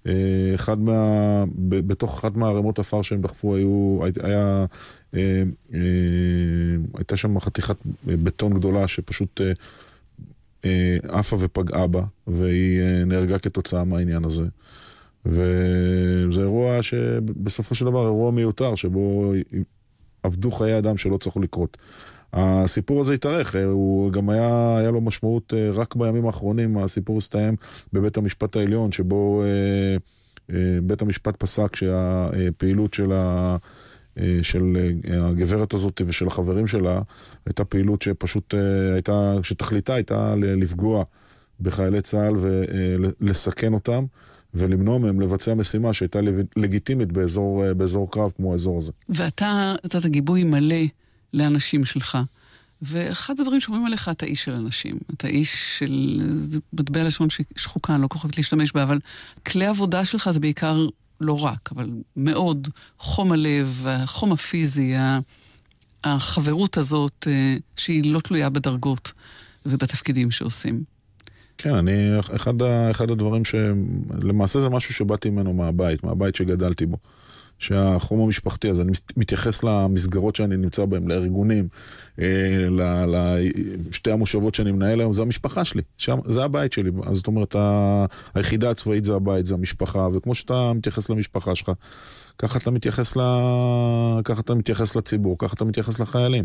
אה, אחד מה... בתוך אחת מהערימות עפר שהם דחפו היו, היה, הייתה שם חתיכת בטון גדולה שפשוט עפה ופגעה בה, והיא נהרגה כתוצאה מהעניין הזה. וזה אירוע שבסופו של דבר אירוע מיותר, שבו עבדו חיי אדם שלא צריכו לקרות. הסיפור הזה התארך, אה, הוא גם היה, היה לו משמעות אה, רק בימים האחרונים, הסיפור הסתיים בבית המשפט העליון, שבו אה, בית המשפט פסק שהפעילות של, ה, של הגברת הזאת ושל החברים שלה הייתה פעילות שפשוט הייתה, שתכליתה הייתה לפגוע בחיילי צה"ל ולסכן אותם. ולמנוע מהם לבצע משימה שהייתה לגיטימית באזור, באזור קרב כמו האזור הזה. ואתה נתת גיבוי מלא לאנשים שלך. ואחד הדברים שאומרים עליך, אתה איש של אנשים. אתה איש של... זה מטבע לשון שחוקה, אני לא כל כך אוהבת להשתמש בה, אבל כלי עבודה שלך זה בעיקר, לא רק, אבל מאוד, חום הלב, החום הפיזי, החברות הזאת, אה, שהיא לא תלויה בדרגות ובתפקידים שעושים. כן, אני, אחד, אחד הדברים שלמעשה זה משהו שבאתי ממנו מהבית, מהבית שגדלתי בו. שהחום המשפחתי הזה, אני מתייחס למסגרות שאני נמצא בהן, לארגונים, אה, לשתי המושבות שאני מנהל היום, זה המשפחה שלי, שם, זה הבית שלי. אז זאת אומרת, היחידה הצבאית זה הבית, זה המשפחה, וכמו שאתה מתייחס למשפחה שלך, ככה אתה מתייחס, ל... ככה אתה מתייחס לציבור, ככה אתה מתייחס לחיילים.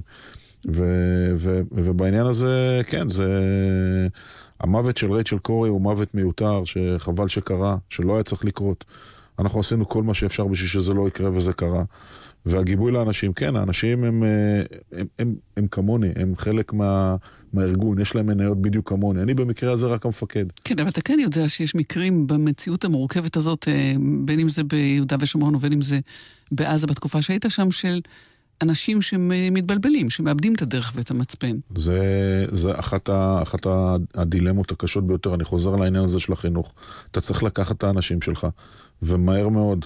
ו- ו- ובעניין הזה, כן, זה... המוות של רייצ'ל קורי הוא מוות מיותר, שחבל שקרה, שלא היה צריך לקרות. אנחנו עשינו כל מה שאפשר בשביל שזה לא יקרה וזה קרה. והגיבוי לאנשים, כן, האנשים הם, אה, הם, הם, הם כמוני, הם חלק מה, מהארגון, יש להם מניות בדיוק כמוני. אני במקרה הזה רק המפקד. כן, אבל אתה כן יודע שיש מקרים במציאות המורכבת הזאת, אה, בין אם זה ביהודה ושומרון ובין אם זה בעזה בתקופה שהיית שם, של אנשים שמתבלבלים, שמאבדים את הדרך ואת המצפן. זה, זה אחת, ה, אחת הדילמות הקשות ביותר, אני חוזר לעניין הזה של החינוך. אתה צריך לקחת את האנשים שלך, ומהר מאוד.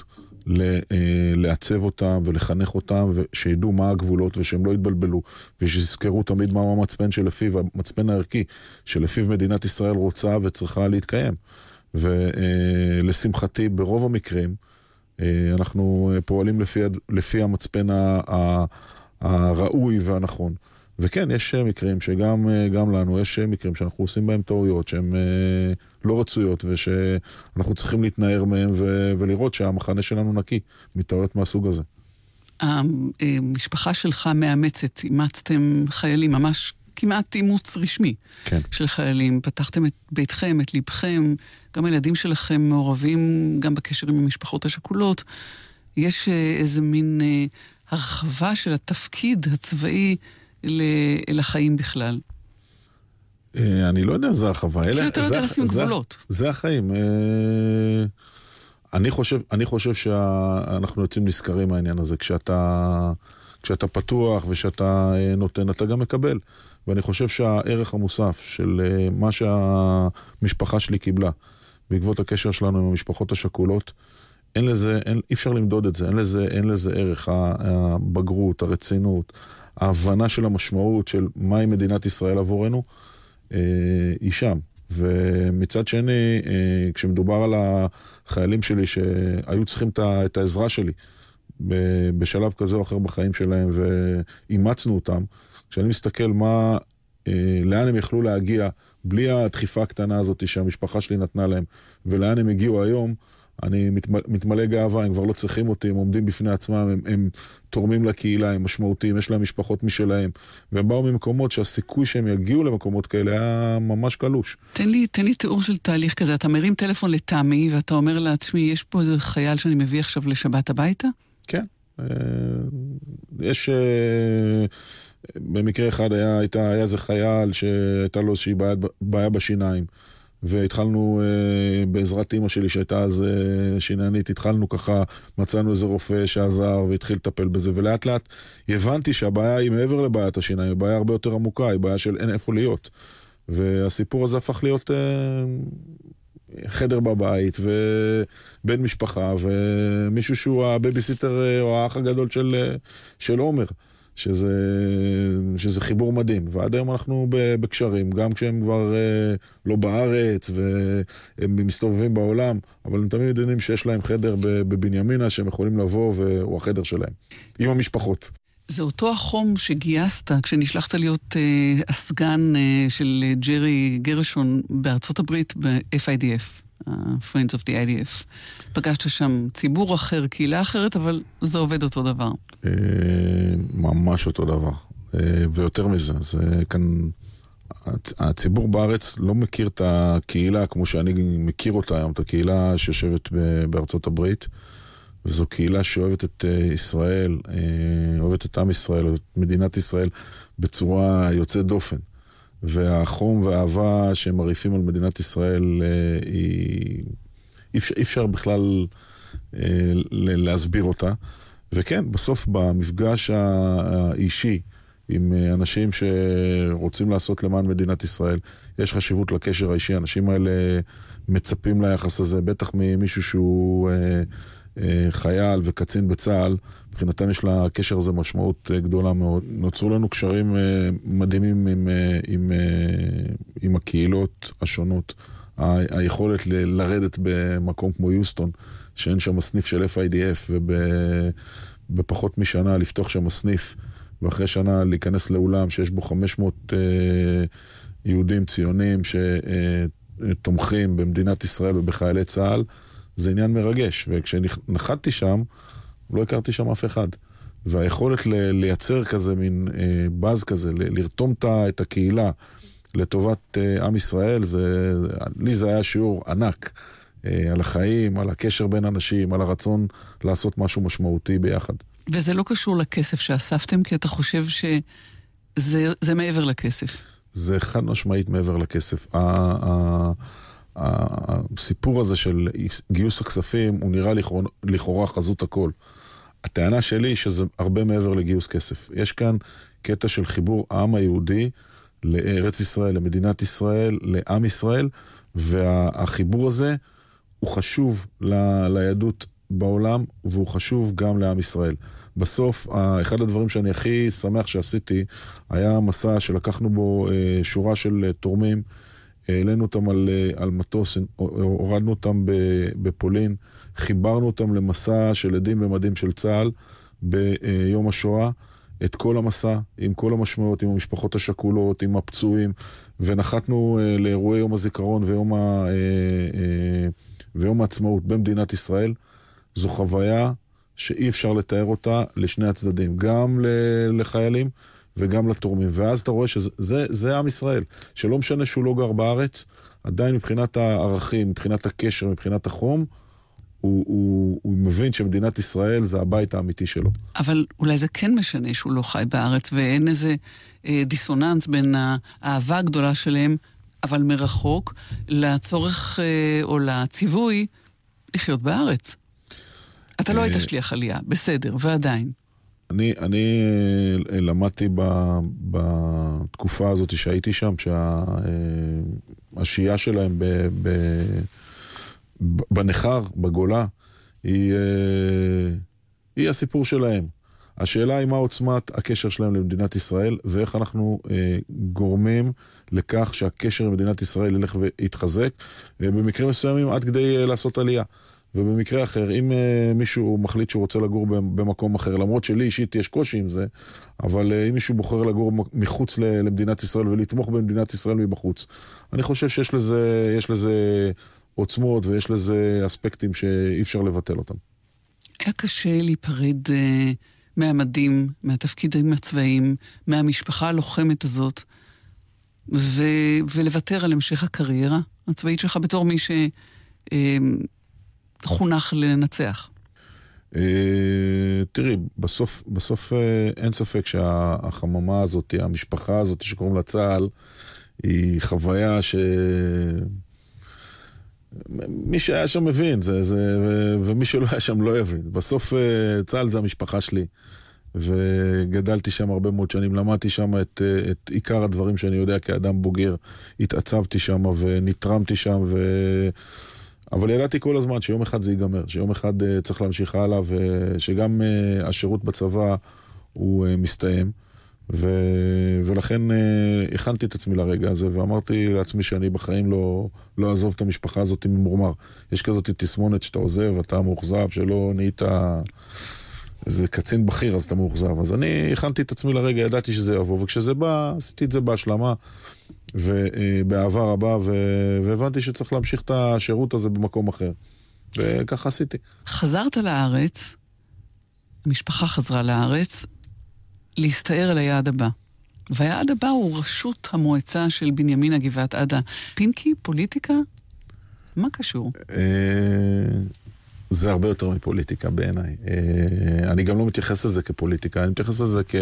אה, לעצב אותם ולחנך אותם, ושידעו מה הגבולות ושהם לא יתבלבלו, ושיזכרו תמיד מהו המצפן שלפיו, המצפן הערכי, שלפיו מדינת ישראל רוצה וצריכה להתקיים. ולשמחתי, ברוב המקרים, אה, אנחנו פועלים לפי, לפי המצפן הראוי והנכון. וכן, יש מקרים שגם לנו, יש מקרים שאנחנו עושים בהם טעויות שהן לא רצויות ושאנחנו צריכים להתנער מהם ו- ולראות שהמחנה שלנו נקי מטעויות מהסוג הזה. המשפחה שלך מאמצת, אימצתם חיילים, ממש כמעט אימוץ רשמי כן. של חיילים. פתחתם את ביתכם, את ליבכם, גם הילדים שלכם מעורבים גם בקשר עם המשפחות השכולות. יש איזה מין הרחבה של התפקיד הצבאי לחיים בכלל. אה, אני לא יודע איזה הרחבה. כי אתה לא יודע לשים גבולות. זה החיים. אה, אני חושב, אני חושב שאנחנו יוצאים נשכרים מהעניין הזה. כשאתה, כשאתה פתוח ושאתה אה, נותן, אתה גם מקבל. ואני חושב שהערך המוסף של מה שהמשפחה שלי קיבלה בעקבות הקשר שלנו עם המשפחות השכולות, אין לזה, אין, אי אפשר למדוד את זה, אין לזה, אין לזה ערך, הבגרות, הרצינות, ההבנה של המשמעות של מהי מדינת ישראל עבורנו, אה, היא שם. ומצד שני, אה, כשמדובר על החיילים שלי שהיו צריכים את העזרה שלי בשלב כזה או אחר בחיים שלהם ואימצנו אותם, כשאני מסתכל מה, אה, לאן הם יכלו להגיע בלי הדחיפה הקטנה הזאת שהמשפחה שלי נתנה להם ולאן הם הגיעו היום, אני מתמלא, מתמלא גאווה, הם כבר לא צריכים אותי, הם עומדים בפני עצמם, הם, הם תורמים לקהילה, הם משמעותיים, יש להם משפחות משלהם, והם באו ממקומות שהסיכוי שהם יגיעו למקומות כאלה היה ממש קלוש. תן לי, תן לי תיאור של תהליך כזה, אתה מרים טלפון לתמי ואתה אומר לה, תשמעי, יש פה איזה חייל שאני מביא עכשיו לשבת הביתה? כן. אה, יש... אה, במקרה אחד היה, הייתה, היה איזה חייל שהייתה לו איזושהי בעיה, בעיה בשיניים. והתחלנו אה, בעזרת אימא שלי שהייתה אז אה, שיננית, התחלנו ככה, מצאנו איזה רופא שעזר והתחיל לטפל בזה, ולאט לאט הבנתי שהבעיה היא מעבר לבעיית השיניים, היא בעיה הרבה יותר עמוקה, היא בעיה של אין איפה להיות. והסיפור הזה הפך להיות אה, חדר בבית, ובן משפחה, ומישהו שהוא הבייביסיטר אה, או האח הגדול של, אה, של עומר. שזה, שזה חיבור מדהים. ועד היום אנחנו בקשרים, גם כשהם כבר אה, לא בארץ והם מסתובבים בעולם, אבל הם תמיד יודעים שיש להם חדר בבנימינה שהם יכולים לבוא והוא החדר שלהם, עם המשפחות. זה אותו החום שגייסת כשנשלחת להיות אה, הסגן אה, של ג'רי גרשון בארצות הברית ב-FIDF. ה-Friends of the IDF. פגשת שם ציבור אחר, קהילה אחרת, אבל זה עובד אותו דבר. אה, ממש אותו דבר. אה, ויותר מזה, זה כאן... הציבור בארץ לא מכיר את הקהילה כמו שאני מכיר אותה היום, את הקהילה שיושבת בארצות הברית. וזו קהילה שאוהבת את אה, ישראל, אוהבת את עם ישראל, את מדינת ישראל בצורה יוצאת דופן. והחום והאהבה שהם מרעיפים על מדינת ישראל, אה, היא... אי אפשר, אפשר בכלל אה, להסביר אותה. וכן, בסוף במפגש האישי עם אה, אנשים שרוצים לעשות למען מדינת ישראל, יש חשיבות לקשר האישי. האנשים האלה מצפים ליחס הזה, בטח ממישהו שהוא חייל וקצין בצה"ל. מבחינתם יש לקשר הזה משמעות אה, גדולה מאוד. נוצרו לנו קשרים אה, מדהימים עם, אה, עם, עם הקהילות השונות. היכולת לרדת במקום כמו יוסטון, שאין שם סניף של FIDF, ובפחות משנה לפתוח שם סניף, ואחרי שנה להיכנס לאולם שיש בו 500 יהודים ציונים שתומכים במדינת ישראל ובחיילי צה"ל, זה עניין מרגש. וכשנחתתי שם, לא הכרתי שם אף אחד. והיכולת לייצר כזה מין אה, באז כזה, לרתום את הקהילה לטובת אה, עם ישראל, זה, לי זה היה שיעור ענק. אה, על החיים, על הקשר בין אנשים, על הרצון לעשות משהו משמעותי ביחד. וזה לא קשור לכסף שאספתם, כי אתה חושב שזה מעבר לכסף. זה חד משמעית מעבר לכסף. הסיפור הזה של גיוס הכספים הוא נראה לכאורה חזות הכל. הטענה שלי היא שזה הרבה מעבר לגיוס כסף. יש כאן קטע של חיבור העם היהודי לארץ ישראל, למדינת ישראל, לעם ישראל, והחיבור הזה הוא חשוב ל- ליהדות בעולם, והוא חשוב גם לעם ישראל. בסוף, אחד הדברים שאני הכי שמח שעשיתי, היה מסע שלקחנו בו אה, שורה של אה, תורמים, העלינו אותם על, אה, על מטוס, הורדנו אותם בפולין, חיברנו אותם למסע של עדים במדים של צה"ל ביום השואה. את כל המסע, עם כל המשמעויות, עם המשפחות השכולות, עם הפצועים, ונחתנו לאירועי יום הזיכרון ויום, ה, ויום העצמאות במדינת ישראל. זו חוויה שאי אפשר לתאר אותה לשני הצדדים, גם לחיילים וגם לתורמים. ואז אתה רואה שזה זה, זה עם ישראל, שלא משנה שהוא לא גר בארץ, עדיין מבחינת הערכים, מבחינת הקשר, מבחינת החום, הוא, הוא, הוא מבין שמדינת ישראל זה הבית האמיתי שלו. אבל אולי זה כן משנה שהוא לא חי בארץ, ואין איזה אה, דיסוננס בין האהבה הגדולה שלהם, אבל מרחוק, לצורך אה, או לציווי לחיות בארץ. אתה לא היית אה, שליח עלייה, בסדר, ועדיין. אני, אני אה, למדתי ב, בתקופה הזאת שהייתי שם, שהשהייה שה, שלהם ב, ב, בניכר, בגולה, היא, היא הסיפור שלהם. השאלה היא מה עוצמת הקשר שלהם למדינת ישראל, ואיך אנחנו אה, גורמים לכך שהקשר עם מדינת ישראל ילך ויתחזק, ובמקרים מסוימים עד כדי אה, לעשות עלייה. ובמקרה אחר, אם uh, מישהו מחליט שהוא רוצה לגור במקום אחר, למרות שלי אישית יש קושי עם זה, אבל uh, אם מישהו בוחר לגור מחוץ למדינת ישראל ולתמוך במדינת ישראל מבחוץ, אני חושב שיש לזה, לזה עוצמות ויש לזה אספקטים שאי אפשר לבטל אותם. היה קשה להיפרד uh, מהמדים, מהתפקידים הצבאיים, מהמשפחה הלוחמת הזאת, ו- ולוותר על המשך הקריירה הצבאית שלך בתור מי ש... Uh, חונך לנצח? Uh, תראי, בסוף, בסוף uh, אין ספק שהחממה הזאת, המשפחה הזאת שקוראים לה צה"ל, היא חוויה ש... מי שהיה שם מבין, זה, זה, ו, ומי שלא היה שם לא יבין. בסוף uh, צה"ל זה המשפחה שלי, וגדלתי שם הרבה מאוד שנים, למדתי שם את, את עיקר הדברים שאני יודע כאדם בוגר. התעצבתי שם ונתרמתי שם, ו... אבל ידעתי כל הזמן שיום אחד זה ייגמר, שיום אחד uh, צריך להמשיך הלאה, ושגם uh, השירות בצבא הוא uh, מסתיים. ו... ולכן uh, הכנתי את עצמי לרגע הזה, ואמרתי לעצמי שאני בחיים לא, לא אעזוב את המשפחה הזאת ממורמר. יש כזאת תסמונת שאתה עוזב, אתה מאוכזב, שלא נהיית איזה קצין בכיר, אז אתה מאוכזב. אז אני הכנתי את עצמי לרגע, ידעתי שזה יבוא, וכשזה בא, עשיתי את זה בהשלמה. ובאהבה רבה, והבנתי שצריך להמשיך את השירות הזה במקום אחר. וככה עשיתי. חזרת לארץ, המשפחה חזרה לארץ, להסתער על היעד הבא. והיעד הבא הוא ראשות המועצה של בנימינה גבעת עדה. פינקי, פוליטיקה? מה קשור? אה, זה הרבה יותר מפוליטיקה בעיניי. אה, אני גם לא מתייחס לזה כפוליטיקה, אני מתייחס לזה כ...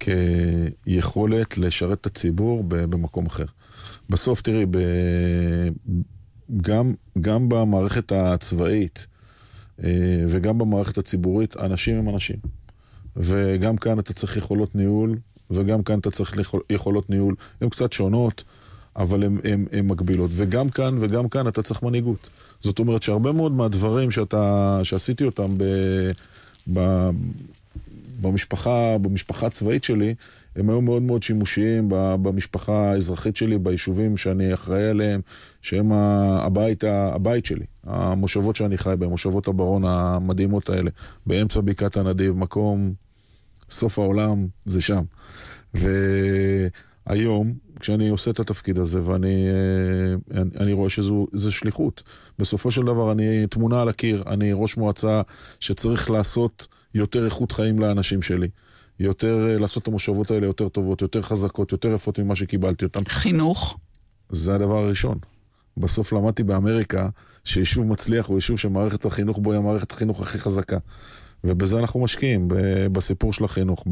כיכולת לשרת את הציבור במקום אחר. בסוף, תראי, ב... גם, גם במערכת הצבאית אה, וגם במערכת הציבורית, אנשים הם אנשים. וגם כאן אתה צריך יכולות ניהול, וגם כאן אתה צריך יכולות ניהול. הן קצת שונות, אבל הן מקבילות. וגם כאן וגם כאן אתה צריך מנהיגות. זאת אומרת שהרבה מאוד מהדברים שאתה, שעשיתי אותם ב, ב, במשפחה, במשפחה הצבאית שלי, הם היו מאוד מאוד שימושיים במשפחה האזרחית שלי, ביישובים שאני אחראי עליהם, שהם הבית, הבית שלי, המושבות שאני חי בהן, מושבות הברון המדהימות האלה, באמצע בקעת הנדיב, מקום, סוף העולם זה שם. והיום, כשאני עושה את התפקיד הזה ואני אה, אני, אני רואה שזו שליחות. בסופו של דבר אני תמונה על הקיר, אני ראש מועצה שצריך לעשות יותר איכות חיים לאנשים שלי. יותר, אה, לעשות את המושבות האלה יותר טובות, יותר חזקות, יותר יפות ממה שקיבלתי אותן. חינוך? זה הדבר הראשון. בסוף למדתי באמריקה שיישוב מצליח הוא יישוב שמערכת החינוך בו היא המערכת החינוך הכי חזקה. ובזה אנחנו משקיעים, בסיפור של החינוך.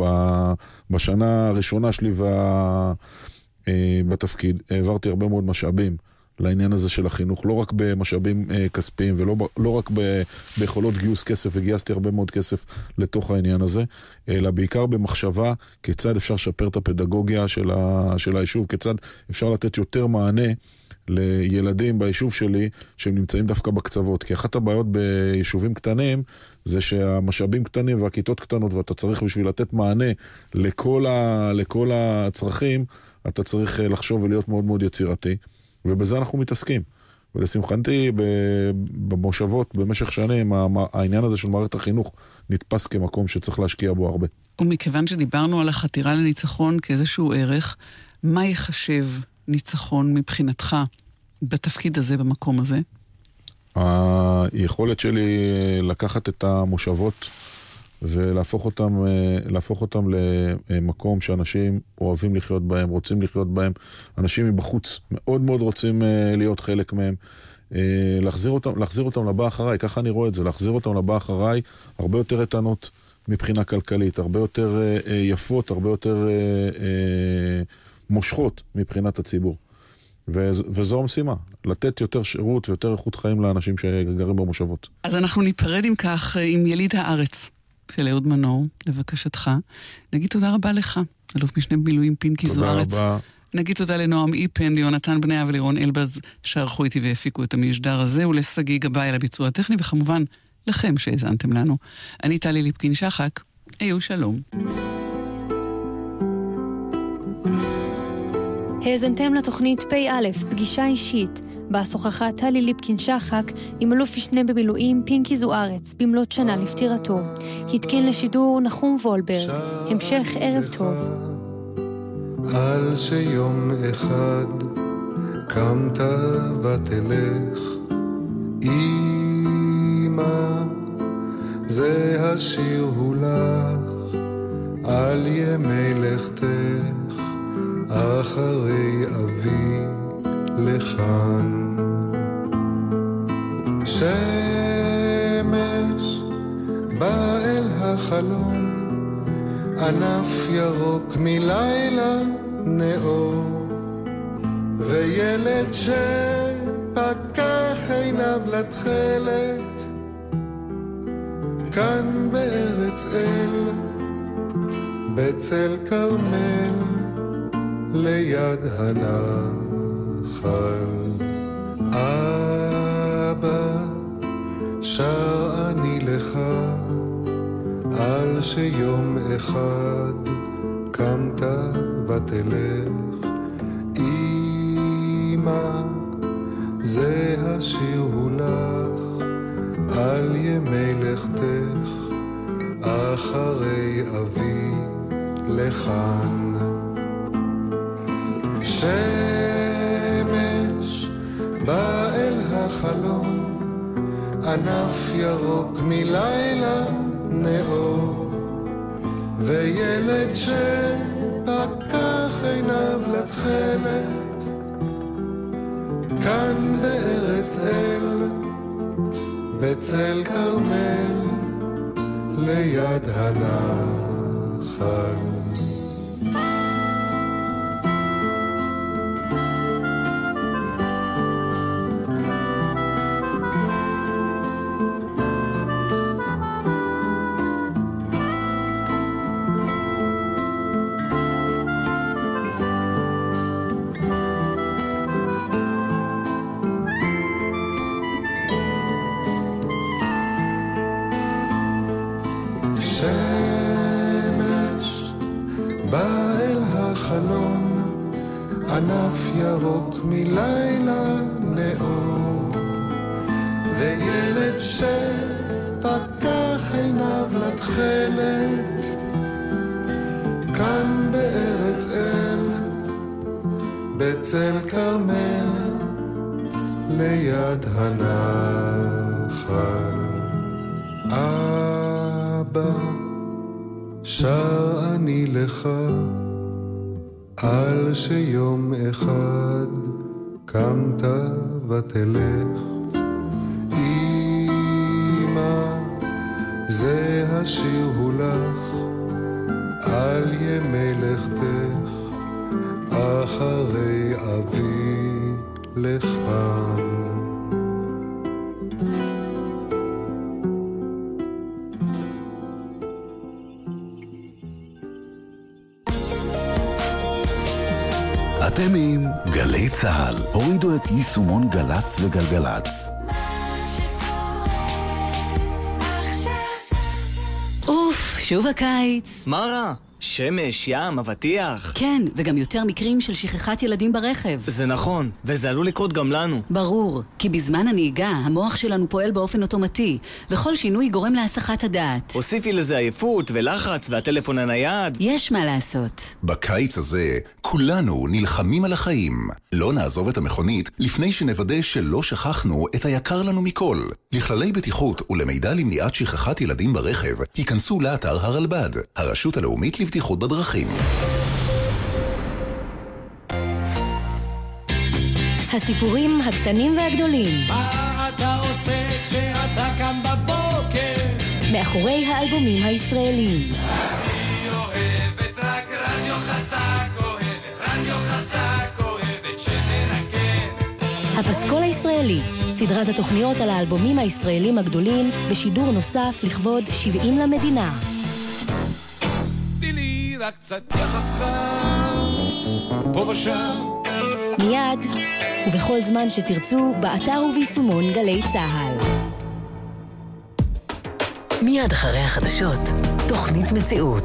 בשנה הראשונה שלי אה, בתפקיד העברתי הרבה מאוד משאבים לעניין הזה של החינוך, לא רק במשאבים אה, כספיים ולא לא רק ב, ביכולות גיוס כסף, וגייסתי הרבה מאוד כסף לתוך העניין הזה, אלא בעיקר במחשבה כיצד אפשר לשפר את הפדגוגיה של, ה, של היישוב, כיצד אפשר לתת יותר מענה לילדים ביישוב שלי שהם נמצאים דווקא בקצוות. כי אחת הבעיות ביישובים קטנים זה שהמשאבים קטנים והכיתות קטנות ואתה צריך בשביל לתת מענה לכל, ה, לכל הצרכים, אתה צריך אה, לחשוב ולהיות מאוד מאוד יצירתי. ובזה אנחנו מתעסקים. ולשמחתי, במושבות במשך שנים, העניין הזה של מערכת החינוך נתפס כמקום שצריך להשקיע בו הרבה. ומכיוון שדיברנו על החתירה לניצחון כאיזשהו ערך, מה ייחשב ניצחון מבחינתך בתפקיד הזה, במקום הזה? היכולת שלי לקחת את המושבות ולהפוך אותם, אה, אותם למקום שאנשים אוהבים לחיות בהם, רוצים לחיות בהם. אנשים מבחוץ מאוד מאוד רוצים אה, להיות חלק מהם. אה, להחזיר אותם, להחזיר אותם לבא אחריי, ככה אני רואה את זה, להחזיר אותם לבא אחריי, הרבה יותר איתנות מבחינה כלכלית, הרבה יותר יפות, הרבה יותר מושכות מבחינת הציבור. וזו המשימה, לתת יותר שירות ויותר איכות חיים לאנשים שגרים במושבות. אז אנחנו ניפרד אם כך עם יליד הארץ, של אהוד מנור, לבקשתך. נגיד תודה רבה לך, אלוף משנה במילואים פינקי זוארץ. תודה רבה. נגיד תודה לנועם איפן, ליונתן בניה ולירון אלבז, שערכו איתי והפיקו את המשדר הזה, ולשגיא גבאי על הביצוע הטכני, וכמובן, לכם שהאזנתם לנו. אני טלי ליפקין-שחק, היו שלום. האזנתם לתוכנית פ"א, פגישה אישית. בה שוחחה טלי ליפקין-שחק עם אלוף משנה במילואים פינקי זוארץ במלאת שנה לפטירתו. התקין לשידור נחום וולברג. המשך ערב טוב. על שיום אחד קמת ותלך, אמא, זה השיר הוא לך, על ימי לכתך, אחרי אבי לכאן. שמש בא אל החלום, ענף ירוק מלילה נאור, וילד שפקח עיניו לתכלת, כאן בארץ אל, בצל כרמל, ליד הנחל. אבא, שר אני לך, על שיום אחד קמת ותלך. אמא, זה השיר הוא לך, על ימי לכתך, אחרי אבי לכאן. שמש בא אל החלום, ענף ירוק מלילה נאור, וילד שפקח עיניו לתכלת, כאן בארץ אל, בצל כרמל, ליד הנחל. אחרי אבי לכאן. אתם עם גלי צה"ל. הורידו את יישומון גל"צ וגלגלצ. אוף, שוב הקיץ. מה רע? שמש, ים, אבטיח. כן, וגם יותר מקרים של שכחת ילדים ברכב. זה נכון, וזה עלול לקרות גם לנו. ברור, כי בזמן הנהיגה המוח שלנו פועל באופן אוטומטי, וכל שינוי גורם להסחת הדעת. הוסיפי לזה עייפות ולחץ והטלפון הנייד. יש מה לעשות. בקיץ הזה כולנו נלחמים על החיים. לא נעזוב את המכונית לפני שנוודא שלא שכחנו את היקר לנו מכל. לכללי בטיחות ולמידע למניעת שכחת ילדים ברכב, היכנסו לאתר הרלב"ד, הרשות הלאומית לבטיחות בדרכים. הסיפורים הקטנים והגדולים. מה אתה עושה כשאתה קם בבוקר? מאחורי האלבומים הישראליים. אני אוהבת רק רדיו חזק, אוהבת רדיו חזק, אוהבת שמנגן. הפסקול הישראלי, סדרת התוכניות על האלבומים הישראלים הגדולים, בשידור נוסף לכבוד 70 למדינה. לי רק קצת יחס חם, פה ושם. מיד, ובכל זמן שתרצו, באתר וביישומון גלי צה"ל. מיד אחרי החדשות, תוכנית מציאות.